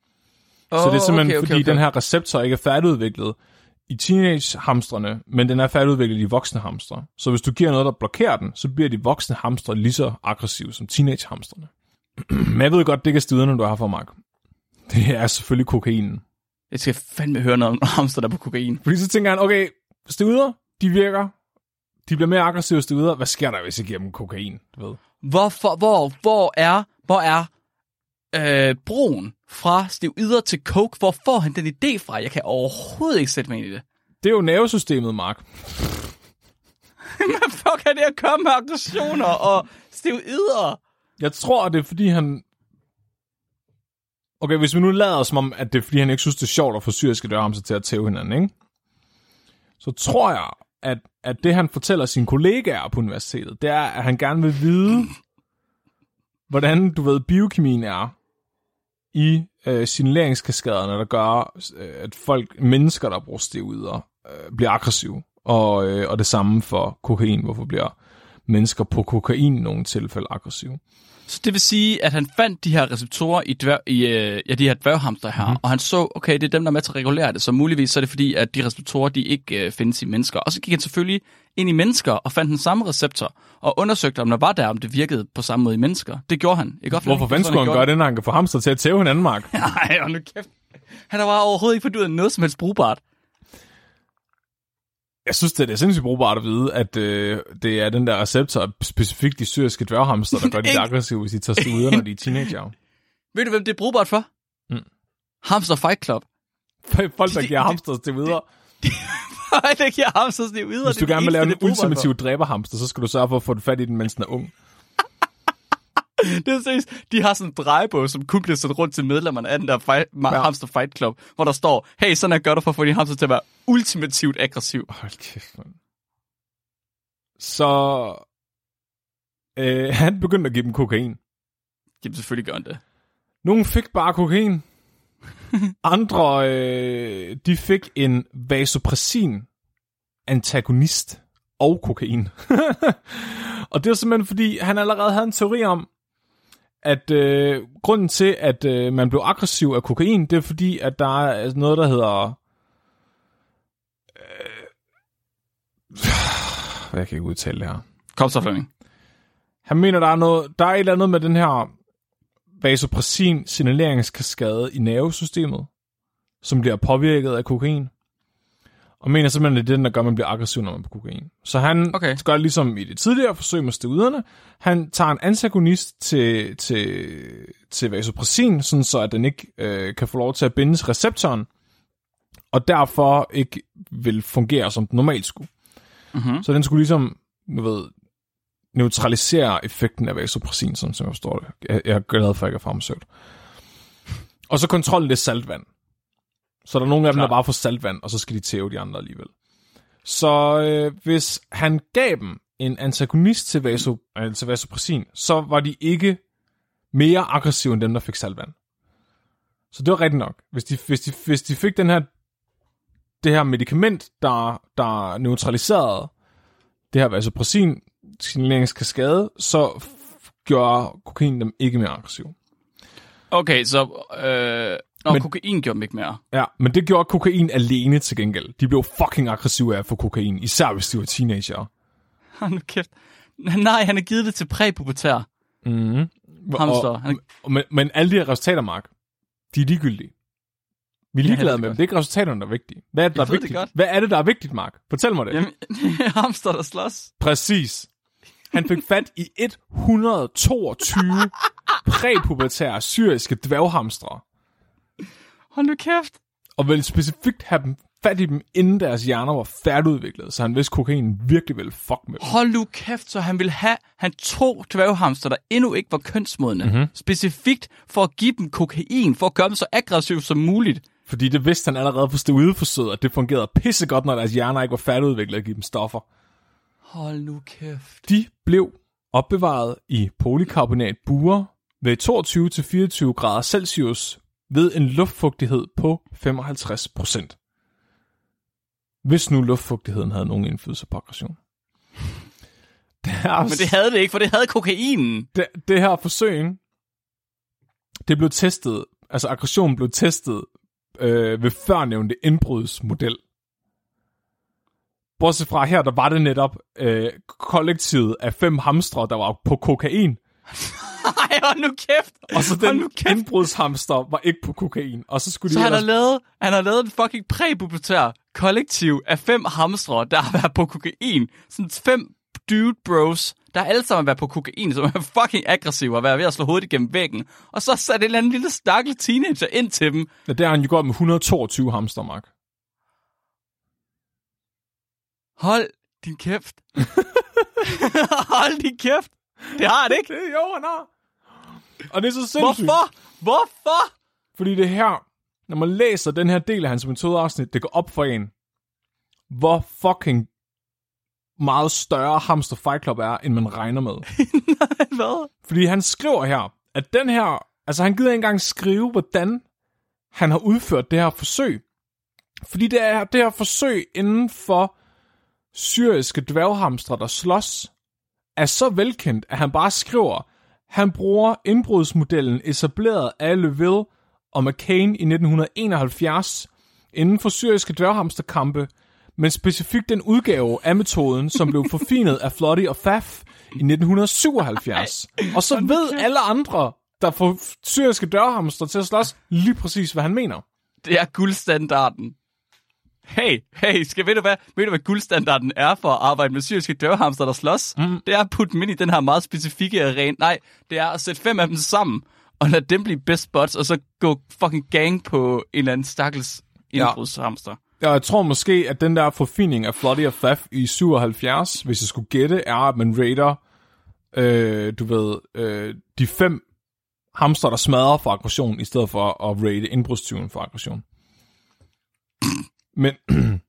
Oh, Så det er simpelthen, okay, okay, fordi okay. den her receptor ikke er færdigudviklet i teenage-hamstrene, men den er færdigudviklet i voksne hamstre. Så hvis du giver noget, der blokerer den, så bliver de voksne hamstre lige så aggressive som teenage-hamstrene. men jeg ved godt, det ikke er stiderne, du har for, Mark. Det er selvfølgelig kokainen. Jeg skal fandme høre noget om hamster, der er på kokain. Fordi så tænker han, okay, stiuder, de virker. De bliver mere aggressive stiuder. Hvad sker der, hvis jeg giver dem kokain? Du ved? Hvorfor, hvor, hvor er, hvor er øh, broen fra steroider til coke? Hvor får han den idé fra? Jeg kan overhovedet ikke sætte mig ind i det. Det er jo nervesystemet, Mark. Hvad fuck er det at komme med aggressioner og steroider? Jeg tror, det er fordi han... Okay, hvis vi nu lader som om, at det er fordi, han ikke synes, det er sjovt at få syriske dørhamser til at tæve hinanden, ikke? Så tror jeg, at, at det han fortæller sine kollegaer på universitetet, det er, at han gerne vil vide, hvordan, du ved, biokemien er i øh, signaleringskaskaderne, der gør, øh, at folk, mennesker, der bruger steroider, øh, bliver aggressive. Og, øh, og det samme for kokain, hvorfor bliver mennesker på kokain i nogle tilfælde aggressive. Så det vil sige, at han fandt de her receptorer i, dvær, i øh, ja, de her dværghamster her, mm. og han så, okay, det er dem, der er med til at regulere det, så muligvis så er det fordi, at de receptorer, de ikke øh, findes i mennesker. Og så gik han selvfølgelig ind i mennesker og fandt den samme receptor, og undersøgte, om der var der, om det virkede på samme måde i mennesker. Det gjorde han. Ikke Hvorfor fanden skulle han gøre det, når han kan få hamster til at tæve hinanden, Mark? Nej, hold nu kæft. Han har bare overhovedet ikke fundet ud af noget som helst brugbart. Jeg synes, det er sindssygt brugbart at vide, at øh, det er den der receptor, specifikt de syriske dværghamster, der gør de aggressive, hvis de tager stiuder, når de er teenager. Ved du, hvem det er brugbart for? Mm. Hamster Fight Club. Folk, der giver hamster stiuder. det giver hamster steroider. Hvis det du er det gerne vil lave en ultimativ dræberhamster, så skal du sørge for at få det fat i den, mens den er ung. Det er seriøst. De har sådan en drejebog, som kun bliver sendt rundt til medlemmerne af den der fight, ja. Hamster Fight Club, hvor der står, hey, sådan her gør du for at få din hamster til at være ultimativt aggressiv. Hold kæft, mand. Så øh, han begyndte at give dem kokain. Jamen, selvfølgelig gør han det. Nogle fik bare kokain. Andre, øh, de fik en vasopressin antagonist og kokain. og det var simpelthen fordi, han allerede havde en teori om, at øh, grunden til, at øh, man blev aggressiv af kokain, det er fordi, at der er noget, der hedder... Øh, jeg kan ikke udtale det her. Kom så, Flemming. Han mener, der er, noget, der er et eller andet med den her vasopressin signaleringskaskade i nervesystemet, som bliver påvirket af kokain. Og mener simpelthen, at det er den, der gør, at man bliver aggressiv, når man er på kokain. Så han Okay. gør ligesom i det tidligere forsøg med steroiderne. Han tager en antagonist til, til, til vasopressin, sådan så at den ikke øh, kan få lov til at binde til receptoren, og derfor ikke vil fungere, som den normalt skulle. Mm-hmm. Så den skulle ligesom, du ved, neutralisere effekten af vasopressin, sådan som jeg forstår det. Jeg, jeg er glad for, at jeg ikke er farmaceut. Og så kontrollen, det saltvand. Så der er nogle af dem, Klart. der bare får saltvand, og så skal de tæve de andre alligevel. Så øh, hvis han gav dem en antagonist til, vaso, øh, til vasopressin, så var de ikke mere aggressive end dem, der fik saltvand. Så det var rigtigt nok. Hvis de, hvis de, hvis de fik den her, det her medicament, der, der neutraliserede det her vasopressin, signaleringskaskade, så gjorde kokain dem ikke mere aggressive. Okay, så... Øh, når Men- kokain gjorde dem ikke mere. Ja, men det gjorde kokain alene til gengæld. De blev fucking aggressive af få kokain, især hvis de var teenager. Hold nu kæft. Nej, han har givet det til præpubertær Mm-hmm. hamster. Og, Han, og, men, men alle de her resultater, Mark, de er ligegyldige. Vi er ligeglade det med dem. Det er ikke resultaterne, der er vigtige. Hvad er det, der er det vigtigt? godt. Hvad er det, der er vigtigt, Mark? Fortæl mig det. jamen, hamster, der slås. Præcis. Han fik fat i 122 præpubertære syriske dværghamstre, Hold nu kæft. og ville specifikt have dem fat i dem, inden deres hjerner var færdigudviklet, så han vidste, at kokain virkelig ville fuck med dem. Hold nu kæft, så han ville have, han tog dværghamster, der endnu ikke var kønsmodne, Mhm. mm-hmm. specifikt for at give dem kokain, for at gøre dem så aggressiv som muligt. Fordi det vidste han allerede på steroideforsøget, at det fungerede pissegodt, når deres hjerner ikke var færdigudviklet at give dem stoffer. Hold nu kæft. De blev opbevaret i polykarbonat buer ved 22-24 grader Celsius ved en luftfugtighed på 55 procent. Hvis nu luftfugtigheden havde nogen indflydelse på aggression. Deres, Men det havde det ikke, for det havde kokainen. det, det her forsøg, det blev testet, altså aggression blev testet øh, ved førnævnte indbrudsmodel. Bortset fra her, der var det netop øh, kollektivet af fem hamstre, der var på kokain. Hold nu kæft. Og så den kæft. indbrudshamster var ikke på kokain. Og så skulle Så de han har, ellers... lavet, han har lavet en fucking præpubertær kollektiv af fem hamstre, der har været på kokain. Sådan fem dude bros, der alle sammen har været på kokain, som er fucking aggressive og været ved at slå hovedet igennem væggen. Og så satte en eller anden lille stakkel teenager ind til dem. Ja, der har han jo gået med 122 hamster, Mark. Hold din kæft. Hold din kæft. Det har han ikke. Det jo, han har. Og det er så sindssygt. Hvorfor? Hvorfor? Fordi det her, når man læser den her del af hans metodeafsnit, det går op for en, hvor fucking meget større Hamster Fight Club er, end man regner med. Hvad? Fordi han skriver her, at den her, altså han gider ikke engang skrive, hvordan han har udført det her forsøg. Fordi det er det her forsøg inden for syriske dværghamstre, der slås, er så velkendt, at han bare skriver, han bruger indbrudsmodellen etableret af Leville og McCain i 1971 inden for syriske dværghamsterkampe, men specifikt den udgave af metoden, som blev forfinet af Flotty og Faf i 1977. Og så ved alle andre, der får syriske dværghamster til at slås, lige præcis, hvad han mener. Det er guldstandarden. Hey, hey, skal ved du hvad, ved du hvad guldstandarden er for at arbejde med syriske dværghamster, der slås? Mm. Det er at putte dem ind i den her meget specifikke arena. Nej, det er at sætte fem af dem sammen, og lade dem blive best buds, og så gå fucking gang på en eller anden stakkels indbrudshamster. Ja, jeg tror måske, at den der forfining af Flotty og Faf i 77, hvis jeg skulle gætte, er, at man raider, øh, du ved, øh, de fem hamster, der smadrer for aggression, i stedet for at raide indbrudstyven for aggression. Men,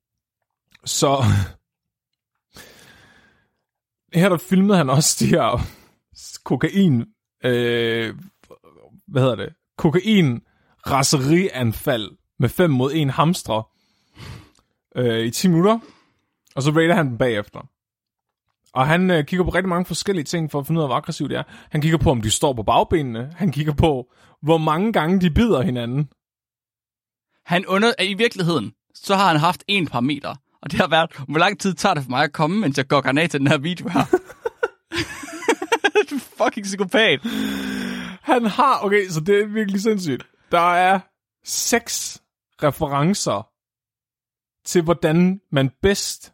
så... Her der filmede han også de her kokain... Øh, hvad hedder det? Kokain raserianfald med 5 mod 1 hamstre øh, i 10 minutter, og så rater han dem bagefter. Og han øh, kigger på rigtig mange forskellige ting for at finde ud af, hvor aggressivt det er. Han kigger på, om de står på bagbenene. Han kigger på, hvor mange gange de bider hinanden. Han under, I virkeligheden, så har han haft en parameter, Og det har været, hvor lang tid tager det for mig at komme, mens jeg går ned til den her video her? du fucking psykopat. Han har, okay, så det er virkelig sindssygt. Der er seks referencer til, hvordan man bedst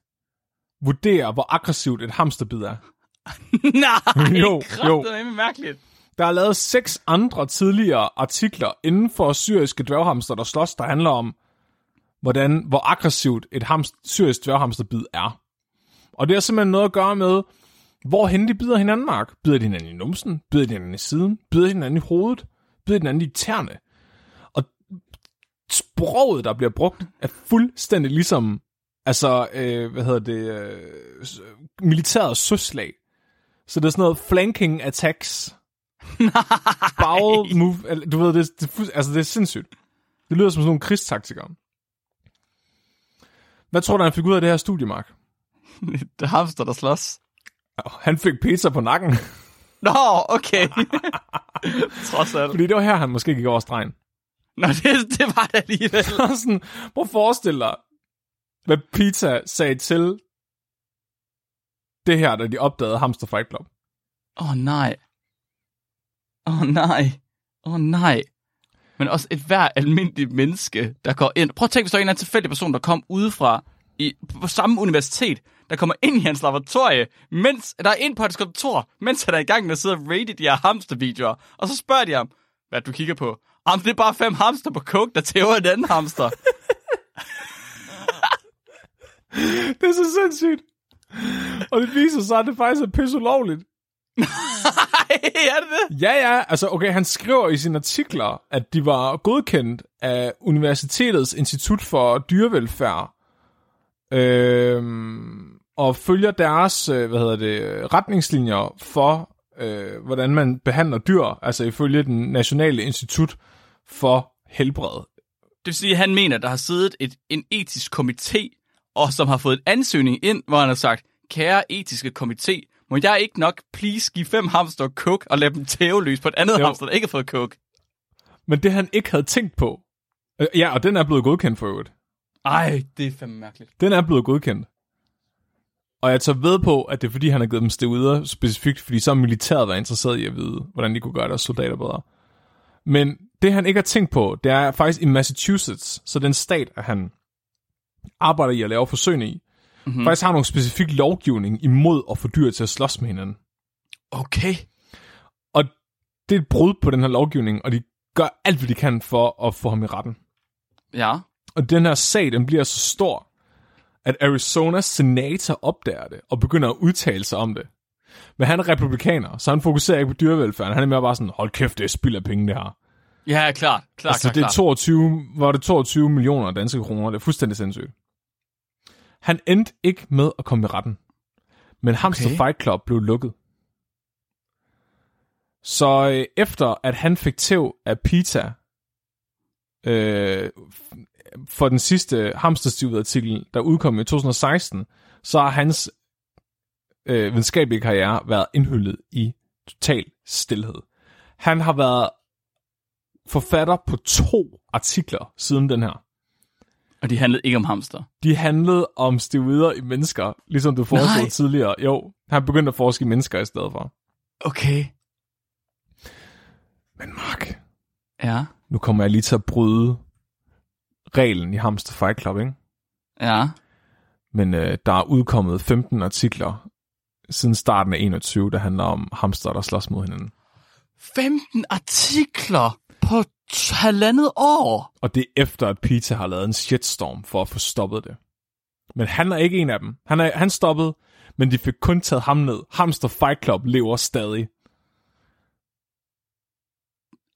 vurderer, hvor aggressivt et hamsterbid er. Nej, Jo, jo. Det er mærkeligt. Der er lavet seks andre tidligere artikler inden for syriske dværghamster, der slås, der handler om, hvordan, hvor aggressivt et hamst, syrisk dværghamsterbid er. Og det har simpelthen noget at gøre med, hvorhen de bider hinanden, Mark. Bider de hinanden i numsen? Bider de hinanden i siden? Bider de hinanden i hovedet? Bider de hinanden i tæerne? Og sproget, der bliver brugt, er fuldstændig ligesom, altså, øh, hvad hedder det, øh, militærets søslag. Så det er sådan noget flanking attacks. Bowel move, du ved, det, det, altså, det er sindssygt. Det lyder som sådan nogle krigstaktikere. Hvad tror du, han fik ud af det her studie, Mark? Det er hamster, der slås. Han fik pizza på nakken, Nå, okay. Trods alt. fordi det var her, han måske gik over stregen. Nå, det, det var det alligevel. Sådan, prøv at forestille dig, hvad Pizza sagde til det her, da de opdagede Hamster Fight Club. Åh, oh, nej. Åh, oh, nej. Åh, oh, nej. Men også et hver almindeligt menneske, der går ind. Prøv at tænke, hvis der er en eller anden tilfældig person, der kom udefra i, på samme universitet, der kommer ind i hans laboratorie, mens der er ind på hans kontor, mens han er i gang med at sidde og rate de her hamstervideoer. Og så spørger de ham, hvad du kigger på. Jamen, det er bare fem hamster på coke, der tæver en anden hamster. Det er så sindssygt. Og det viser sig, at det faktisk er pisse ulovligt. Er det det? Ja, ja, altså okay, han skriver i sine artikler, at de var godkendt af Universitetets Institut for Dyrevelfærd, øhm, og følger deres, øh, hvad hedder det, retningslinjer for, øh, hvordan man behandler dyr, altså ifølge den Nationale Institut for Helbred. Det vil sige, at han mener, at der har siddet et, en etisk komité, og som har fået en ansøgning ind, hvor han har sagt, kære etiske komité, må jeg ikke nok please give fem hamster coke og lade dem tæve løs på et andet Jo. hamster, der ikke har fået coke? Men det han ikke havde tænkt på, øh, ja, og den er blevet godkendt for øvrigt. Ej, det er fandme mærkeligt. Den er blevet godkendt. Og jeg tager ved på, at det er fordi, han har givet dem steroider specifikt, fordi så har militæret været interesseret i at vide, hvordan de kunne gøre deres soldater bedre. Men det, han ikke har tænkt på, det er faktisk i Massachusetts, så den stat, at han arbejder i at lave forsøgene i, mm-hmm. faktisk har nogle specifik lovgivning imod at få dyr til at slås med hinanden. Okay. Og det er et brud på den her lovgivning, og de gør alt, hvad de kan for at få ham i retten. Ja. Og den her sag, den bliver så stor, at Arizonas senator opdager det, og begynder at udtale sig om det. Men han er republikaner, så han fokuserer ikke på dyrevelfærden. Han er mere bare sådan, hold kæft, det er spild af penge, det her. Ja, klart. Klart, altså, klart, det er klart. 22, var det 22 millioner danske kroner. Det er fuldstændig sindssygt. Han endte ikke med at komme i retten. Men Hamster Okay. Fight Club blev lukket. Så øh, efter at han fik tæv af Pita øh, for den sidste hamsterstivet-artikel, der udkom i 2016, så har hans øh, videnskabelige karriere været indhyllet i total stillhed. Han har været forfatter på to artikler siden den her. Og de handlede ikke om hamster. De handlede om steroider i mennesker, ligesom du foreslog Nej. tidligere. Jo, han begyndte at forske i mennesker i stedet for. Okay. Men Mark, Ja. nu kommer jeg lige til at bryde reglen i Hamster Fight Club, ikke? Ja. Men øh, der er udkommet 15 artikler siden starten af 21, der handler om hamster, der slås mod hinanden. 15 artikler på halvandet år. Og det er efter, at Peter har lavet en shitstorm for at få stoppet det. Men han er ikke en af dem. Han, er, han stoppede, men de fik kun taget ham ned. Hamster Fight Club lever stadig.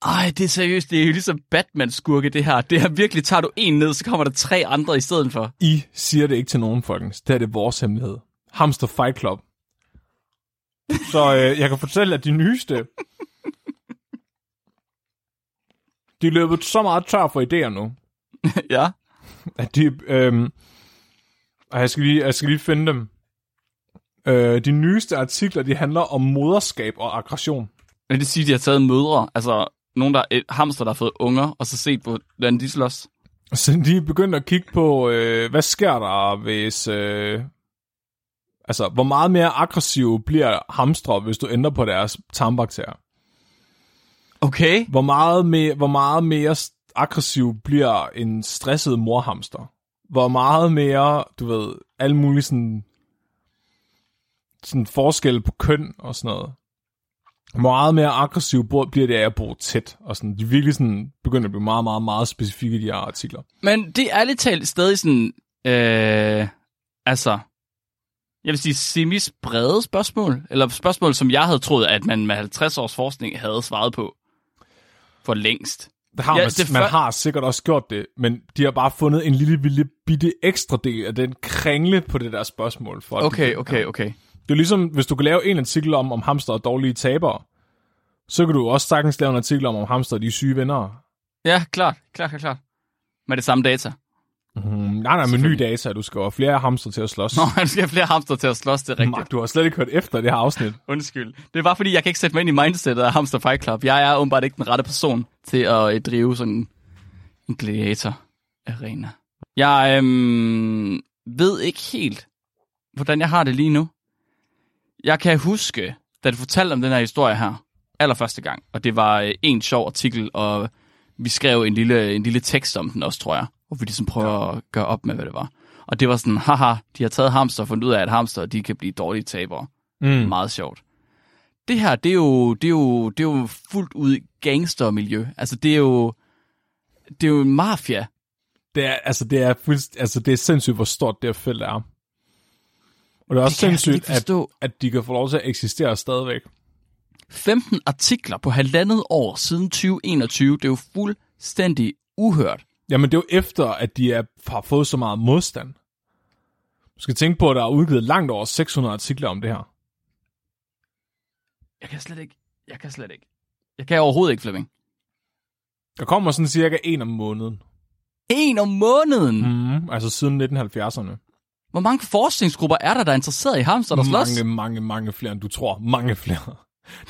Ej, det er seriøst. Det er jo ligesom Batman-skurke, det her. Det her virkelig, tager du en ned, så kommer der tre andre i stedet for. I siger det ikke til nogen, folkens. Det er det vores hemmelighed. Hamster Fight Club. Så øh, jeg kan fortælle, at de nyeste... De er løbet så meget tør for idéer nu, ja. at de... Øh, jeg, skal lige, jeg skal lige finde dem. Øh, de nyeste artikler, de handler om moderskab og aggression. Men det siger, de har taget mødre. Altså, nogen der, et hamster, der har fået unger, og så set, hvordan de slås. Så de er begyndt at kigge på, øh, hvad sker der, hvis... Øh, altså, hvor meget mere aggressiv bliver hamstre, hvis du ændrer på deres tarmbakterier? Okay. Hvor meget, mere, hvor meget mere aggressiv bliver en stresset morhamster? Hvor meget mere, du ved, alle mulige sådan, sådan forskel på køn og sådan noget. Hvor meget mere aggressiv bliver det af at bo tæt, og sådan, de virkelig sådan begynder at blive meget, meget, meget specifikke i de her artikler. Men det er ærligt talt stadig sådan, øh, altså, jeg vil sige semis brede spørgsmål, eller spørgsmål, som jeg havde troet, at man med 50 års forskning havde svaret på for længst. Det har Ja, man, det man før- har sikkert også gjort det, men de har bare fundet en lille, lille bitte ekstra del af den kringle på det der spørgsmål. For Okay, de- okay, okay. Det er ligesom, hvis du kan lave en artikel om, om hamster er dårlige tabere, så kan du også sagtens lave en artikel om, om hamster er de syge venner. Ja, klart, klart, klart, klart. Med det samme data. Mm, nej, nej, med ny Selvfølgelig. data. Du skal have flere hamster til at slås. Nå, du skal have flere hamster til at slås, det er rigtigt. Mark, du har slet ikke hørt efter det her afsnit. Undskyld. Det er bare fordi, jeg kan ikke sætte mig ind i mindsetet af Hamster Fight Club. Jeg er åbenbart ikke den rette person til at øh, drive sådan en gladiator-arena. Jeg øhm, ved ikke helt, hvordan jeg har det lige nu. Jeg kan huske, da du fortalte om den her historie her, allerførste gang, og det var øh, en sjov artikel, og vi skrev en lille, en lille tekst om den også, tror jeg, hvor vi ligesom prøver ja. at gøre op med, hvad det var. Og det var sådan, haha, de har taget hamster og fundet ud af, at hamster de kan blive dårlige tabere. Mm. Meget sjovt. Det her, det er jo, det er jo, det er jo fuldt ud gangstermiljø. Altså, det er jo, det er jo en mafia. Det er, altså, det er, fuldst, altså, det er sindssygt, hvor stort det her felt er. Og det er også Det sindssygt, at, at de kan få lov til at eksistere stadigvæk. 15 artikler på halvandet år siden 2021, det er jo fuldstændig uhørt. Jamen, det er jo efter, at de er, har fået så meget modstand. Du skal tænke på, at der er udgivet langt over 600 artikler om det her. Jeg kan slet ikke, jeg kan slet ikke. Jeg kan overhovedet ikke, Flemming. Der kommer sådan cirka en om måneden. En om måneden. Mm. Altså siden 1970'erne. Hvor mange forskningsgrupper er der, der er interesseret i hamster, der slås? Mange, mange, mange flere, end du tror. Mange flere.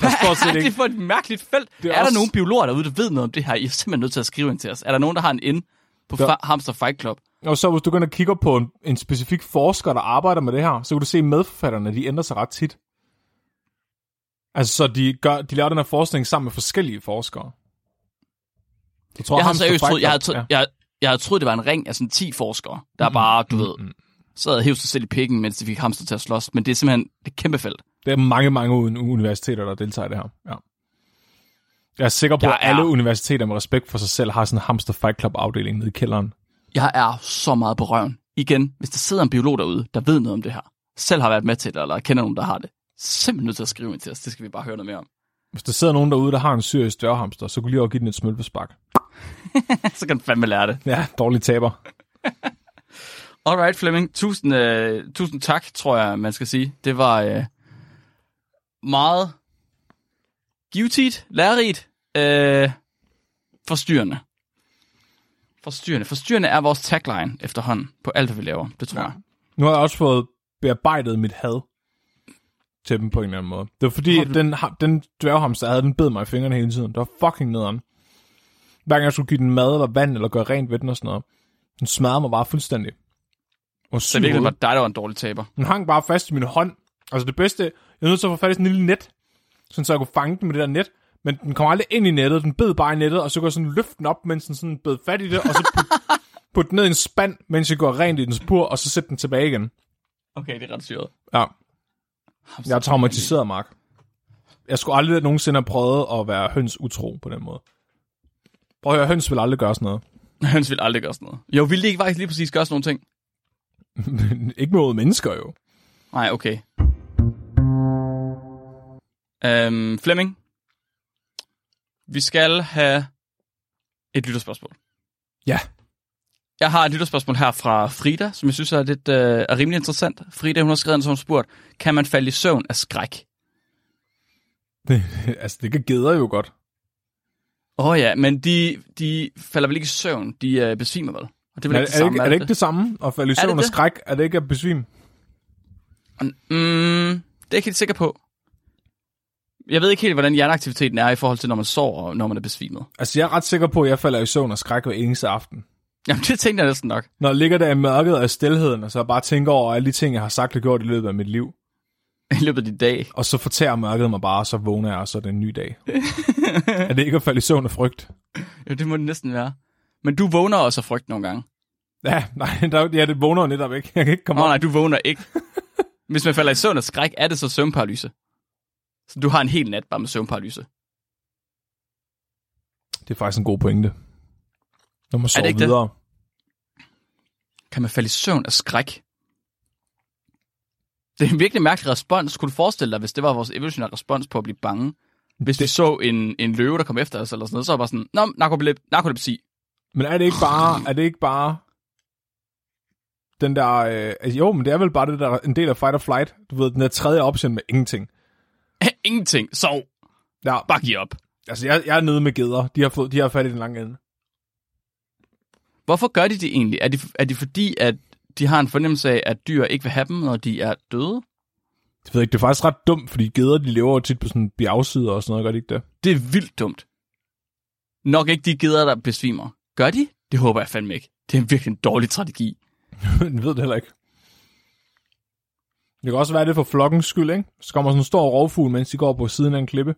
Der Hvad er det ikke... for et mærkeligt felt? Det er er der også- nogen biologer derude, der ved noget om det her? I er simpelthen nødt til at skrive ind til os. Er der nogen, der har en ind på Der- der... Hamster Fight Club? Og så hvis du går ind og kigger på en, en specifik forsker, der arbejder med det her, så kan du se, at medforfatterne, de ændrer sig ret tit. Altså, så de, gør, de laver den her forskning sammen med forskellige forskere. Jeg, tror, Jeg har seriøst troet, jeg havde, Club- tro, jeg, jeg havde troet, det var en ring af sådan 10 forskere, der bare, du ved, mm. sad og hævde sig selv i pikken, mens de fik hamster til at slås. Men det er simpelthen det et kæmpe felt. Det er mange, mange uni- universiteter, der deltager i det her. Ja. Jeg er sikker på, Jeg at er- alle universiteter med respekt for sig selv har sådan en Hamster Fight Club afdeling nede i kælderen. Jeg er så meget på røven. Igen, hvis der sidder en biolog derude, der ved noget om det her, selv har været med til det, eller kender nogen, der har det, simpelthen nødt til at skrive ind til os. Det skal vi bare høre noget mere om. Hvis der sidder nogen derude, der har en syrisk dørhamster, så kunne lige over give den et smølpespark. så kan du fandme lære det. Ja, dårlig taber. Alright, Flemming. Tusind, øh, tusind tak, tror jeg, man skal sige. Det var øh, meget givetigt, lærerigt, øh, forstyrrende. Forstyrrende. Forstyrrende er vores tagline efterhånden på alt, hvad vi laver. Det tror ja. jeg. Nu har jeg også fået bearbejdet mit had til dem på en eller anden måde. Det var fordi, at den, den dværghamster, jeg havde, den bed mig i fingrene hele tiden. Det var fucking nederen. Hver gang jeg skulle give den mad eller vand, eller gøre rent ved den og sådan noget. Den smadrede mig bare fuldstændig. Og Så virkelig var dig, der var en dårlig taber. Den hang bare fast i min hånd. Altså det bedste, jeg er nødt til at få fat i sådan en lille net, sådan så jeg kunne fange den med det der net. Men den kom aldrig ind i nettet, den bed bare i nettet, og så kunne jeg sådan løfte den op, mens den sådan bed fat i det, og så putte put den ned i en spand, mens jeg går rent i den spur, og så sætte den tilbage igen. Okay, det er ret syret. Ja, jeg er traumatiseret, Mark. Jeg skulle aldrig nogensinde have prøvet at være høns utro på den måde. Prøv at høre, høns vil aldrig gøre sådan noget. Høns vil aldrig gøre sådan noget. Jo, ville de ikke faktisk lige præcis gøre sådan nogle ting? ikke mod mennesker jo. Nej, okay. Øhm, Flemming, vi skal have et lytterspørgsmål. Ja. Jeg har et lytterspørgsmål her fra Frida, som jeg synes er lidt øh, er rimelig interessant. Frida, hun har skrevet, som hun spurgt, kan man falde i søvn af skræk? altså, det kan geder jo godt. Åh oh, ja, men de, de falder vel ikke i søvn, de øh, besvimer vel? Og det er vel Er, ikke det er, det samme, ikke, er det ikke det samme at falde i det søvn af det? skræk? Er det ikke at besvime? Mm, det er jeg ikke helt sikker på. Jeg ved ikke helt, hvordan hjerneaktiviteten er i forhold til, når man sover og når man er besvimet. Altså, jeg er ret sikker på, at jeg falder i søvn af skræk hver eneste aften. Jamen, det tænkte jeg næsten nok. Når jeg ligger der i mørket og i stilheden, og så bare tænker over alle de ting, jeg har sagt og gjort i løbet af mit liv. I løbet af din dag. Og så fortærer mørket mig bare, og så vågner jeg, og så er det en ny dag. er det ikke at falde i søvn af frygt? Jo, det må det næsten være. Men du vågner også af frygt nogle gange. Ja, nej, der, ja, det vågner netop ikke. Jeg kan ikke komme Nå op. nej, du vågner ikke. Hvis man falder i søvn af skræk, er det så søvnparalyse. Så du har en hel nat bare med søvnparalyse. Det er faktisk en god pointe. Når man sover ikke det? videre. Kan man falde i søvn af skræk? Det er en virkelig mærkelig respons. Kunne du forestille dig, hvis det var vores evolutionære respons på at blive bange? Hvis det... vi så en, en løve, der kom efter os eller sådan noget, så var bare sådan, Nå, narkolepsi. narkolepsi. Men er det ikke bare, er det ikke bare den der, øh, altså, jo, men det er vel bare det der, en del af fight or flight. Du ved, den der tredje option med ingenting. Ingenting. Sov. Ja, Bare giv op. altså jeg, jeg er nede med geder. De har, fået, de har fat i den lange ende. Hvorfor gør de det egentlig? Er de, er de fordi, at de har en fornemmelse af, at dyr ikke vil have dem, når de er døde? Jeg ved ikke, det er faktisk ret dumt, fordi geder, de lever jo tit på sådan bjergsider og sådan noget, gør de ikke det? Det er vildt dumt. Nok ikke de geder, der besvimer. Gør de? Det håber jeg fandme ikke. Det er virkelig en dårlig strategi. Jeg ved det heller ikke. Det kan også være det for flokkens skyld, ikke? Så kommer sådan en stor rovfugl, mens de går på siden af en klippe.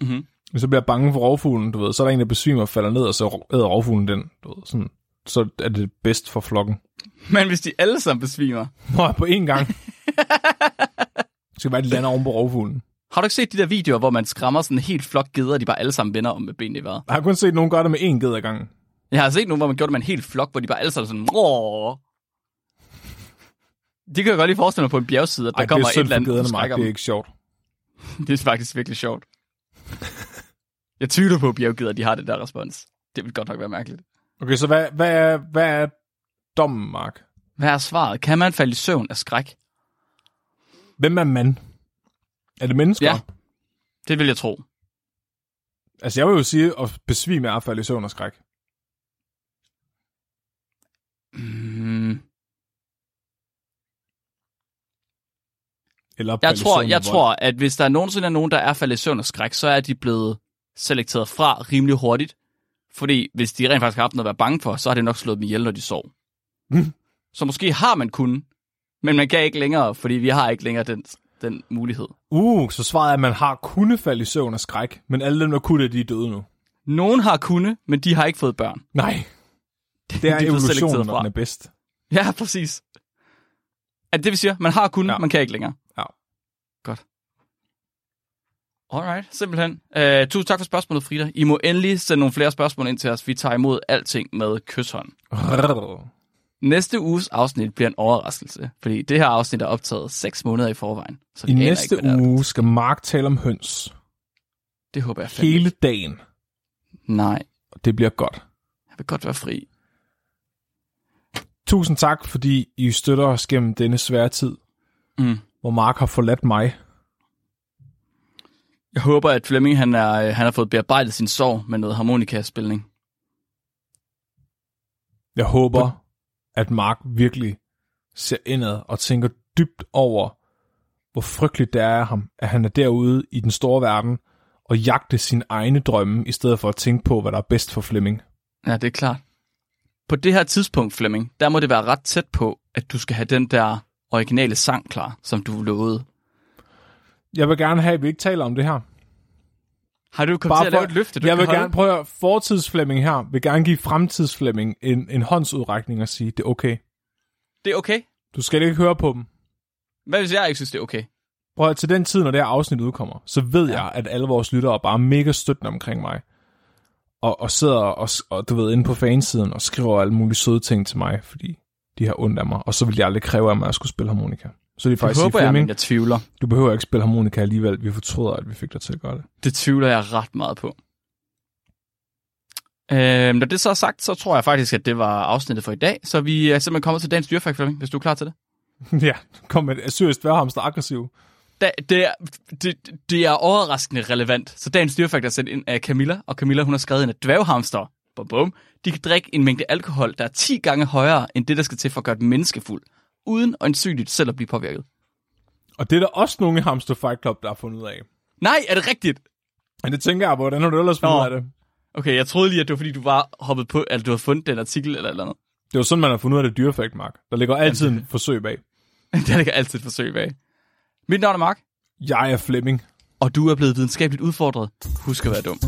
Mhm. Og så bliver jeg bange for rovfuglen, du ved. Så er der en, der besvimer og falder ned, og så æder rovfuglen den. Du ved, sådan. Så er det bedst for flokken. Men hvis de alle sammen besvimer. Nå, på én gang. det skal være, de lander oven på rovfuglen. Har du ikke set de der videoer, hvor man skræmmer sådan en helt flok geder, og de bare alle sammen vender om med benene i vejret? Jeg har kun set nogen gøre det med én ged ad gangen. Jeg har set nogle, hvor man gjorde det med en helt flok, hvor de bare alle sammen sådan... Det kan jeg godt lige forestille mig på en bjergside, at der Ej, kommer er et eller andet, der skrækker Det er ikke sjovt. Det er faktisk virkelig sjovt. Jeg tvivler på, at bjerggider, de har det der respons. Det vil godt nok være mærkeligt. Okay, så hvad, hvad, er, hvad er dommen, Mark? Hvad er svaret? Kan man falde i søvn af skræk? Hvem er mand? Er det mennesker? Ja. Det vil jeg tro. Altså, jeg vil jo sige, at besvime er at falde i søvn og skræk. Eller jeg tror, jeg tror, at hvis der nogensinde er nogen, der er faldet i søvn af skræk, så er de blevet selekteret fra rimelig hurtigt. Fordi hvis de rent faktisk har haft noget at være bange for, så har det nok slået dem ihjel, når de sov. Mm. så måske har man kun, men man kan ikke længere, fordi vi har ikke længere den, den mulighed. Uh, så svaret er, at man har kunnet falde i søvn af skræk, men alle dem, der kunne det, de er døde nu. Nogen har kunnet, men de har ikke fået børn. Nej, det er De er evolutionen, når den er bedst. Ja, præcis. At det vil sige, man har kunnet, ja. man kan ikke længere. Godt. Alright, simpelthen. Uh, tusind tak for spørgsmålet, Frida. I må endelig sende nogle flere spørgsmål ind til os. Vi tager imod alting med kysshånd. Næste uges afsnit bliver en overraskelse, fordi det her afsnit er optaget 6 måneder i forvejen. Så I næste ikke, uge skal Mark tale om høns. Det håber jeg fandme. Hele dagen. Nej, Og det bliver godt. jeg vil godt være fri. Tusind tak, fordi I støtter os gennem denne svære tid, Mm. Hvor Mark har forladt mig. Jeg håber, at Flemming han, er, øh, han har fået bearbejdet sin sorg med noget harmonikaspilning. Jeg håber, at Mark virkelig ser indad og tænker dybt over, hvor frygteligt det er af ham, at han er derude i den store verden og jagte sine egne drømme, i stedet for at tænke på, hvad der er bedst for Flemming. Ja, det er klart. På det her tidspunkt, Flemming, der må det være ret tæt på, at du skal have den der originale sang klar, som du lovede. Jeg vil gerne have, at vi ikke taler om det her. Har du kommet til at lave et løfte, du jeg vil holde? gerne prøve at fortidsflemming her, vil gerne give fremtidsflemming en, en håndsudrækning og sige, det er okay. Det er okay. Du skal ikke høre på dem. Hvad hvis jeg ikke synes, det er okay? Prøv at til den tid, når det her afsnit udkommer, så ved Ja. jeg, at alle vores lyttere er bare mega støttende omkring mig. Og, og sidder og, og, du ved, inde på fansiden og skriver alle mulige søde ting til mig, fordi de har ondt af mig. Og så vil de aldrig kræve af mig, at jeg skulle spille harmonika. Så de Det faktisk sige, håber jeg, Flemming, men jeg tvivler. du behøver ikke spille harmonika alligevel. Vi fortryder, at vi fik dig til at gøre det. Det tvivler jeg ret meget på. Øhm, når det så er sagt, så tror jeg faktisk, at det var afsnittet for i dag. Så vi er simpelthen kommet til dagens dyrefakt, Flemming, hvis du er klar til det. ja, kom med seriøst dværhamster aggressiv. Da, det, er, det, det er overraskende relevant. Så dagens dyrefakt er sendt ind af Camilla, og Camilla hun har skrevet ind, at dværghamster, bum bum, de kan drikke en mængde alkohol, der er 10 gange højere end det, der skal til for at gøre dem menneskefuld, uden øjensynligt selv at blive påvirket. Og det er der også nogle i Hamster Fight Club, der har fundet ud af. Nej, er det rigtigt? Men det tænker jeg, hvordan har du ellers fundet af det? Okay, jeg troede lige, at det var fordi, du var hoppet på, eller du havde fundet den artikel eller eller andet. Det var sådan, man har fundet ud af det dyrefakt, Mark. Der ligger altid en forsøg bag. Der ligger altid et forsøg bag. Mit navn er Mark, Jeg er Flemming. og du er blevet videnskabeligt udfordret. Husk at være dum.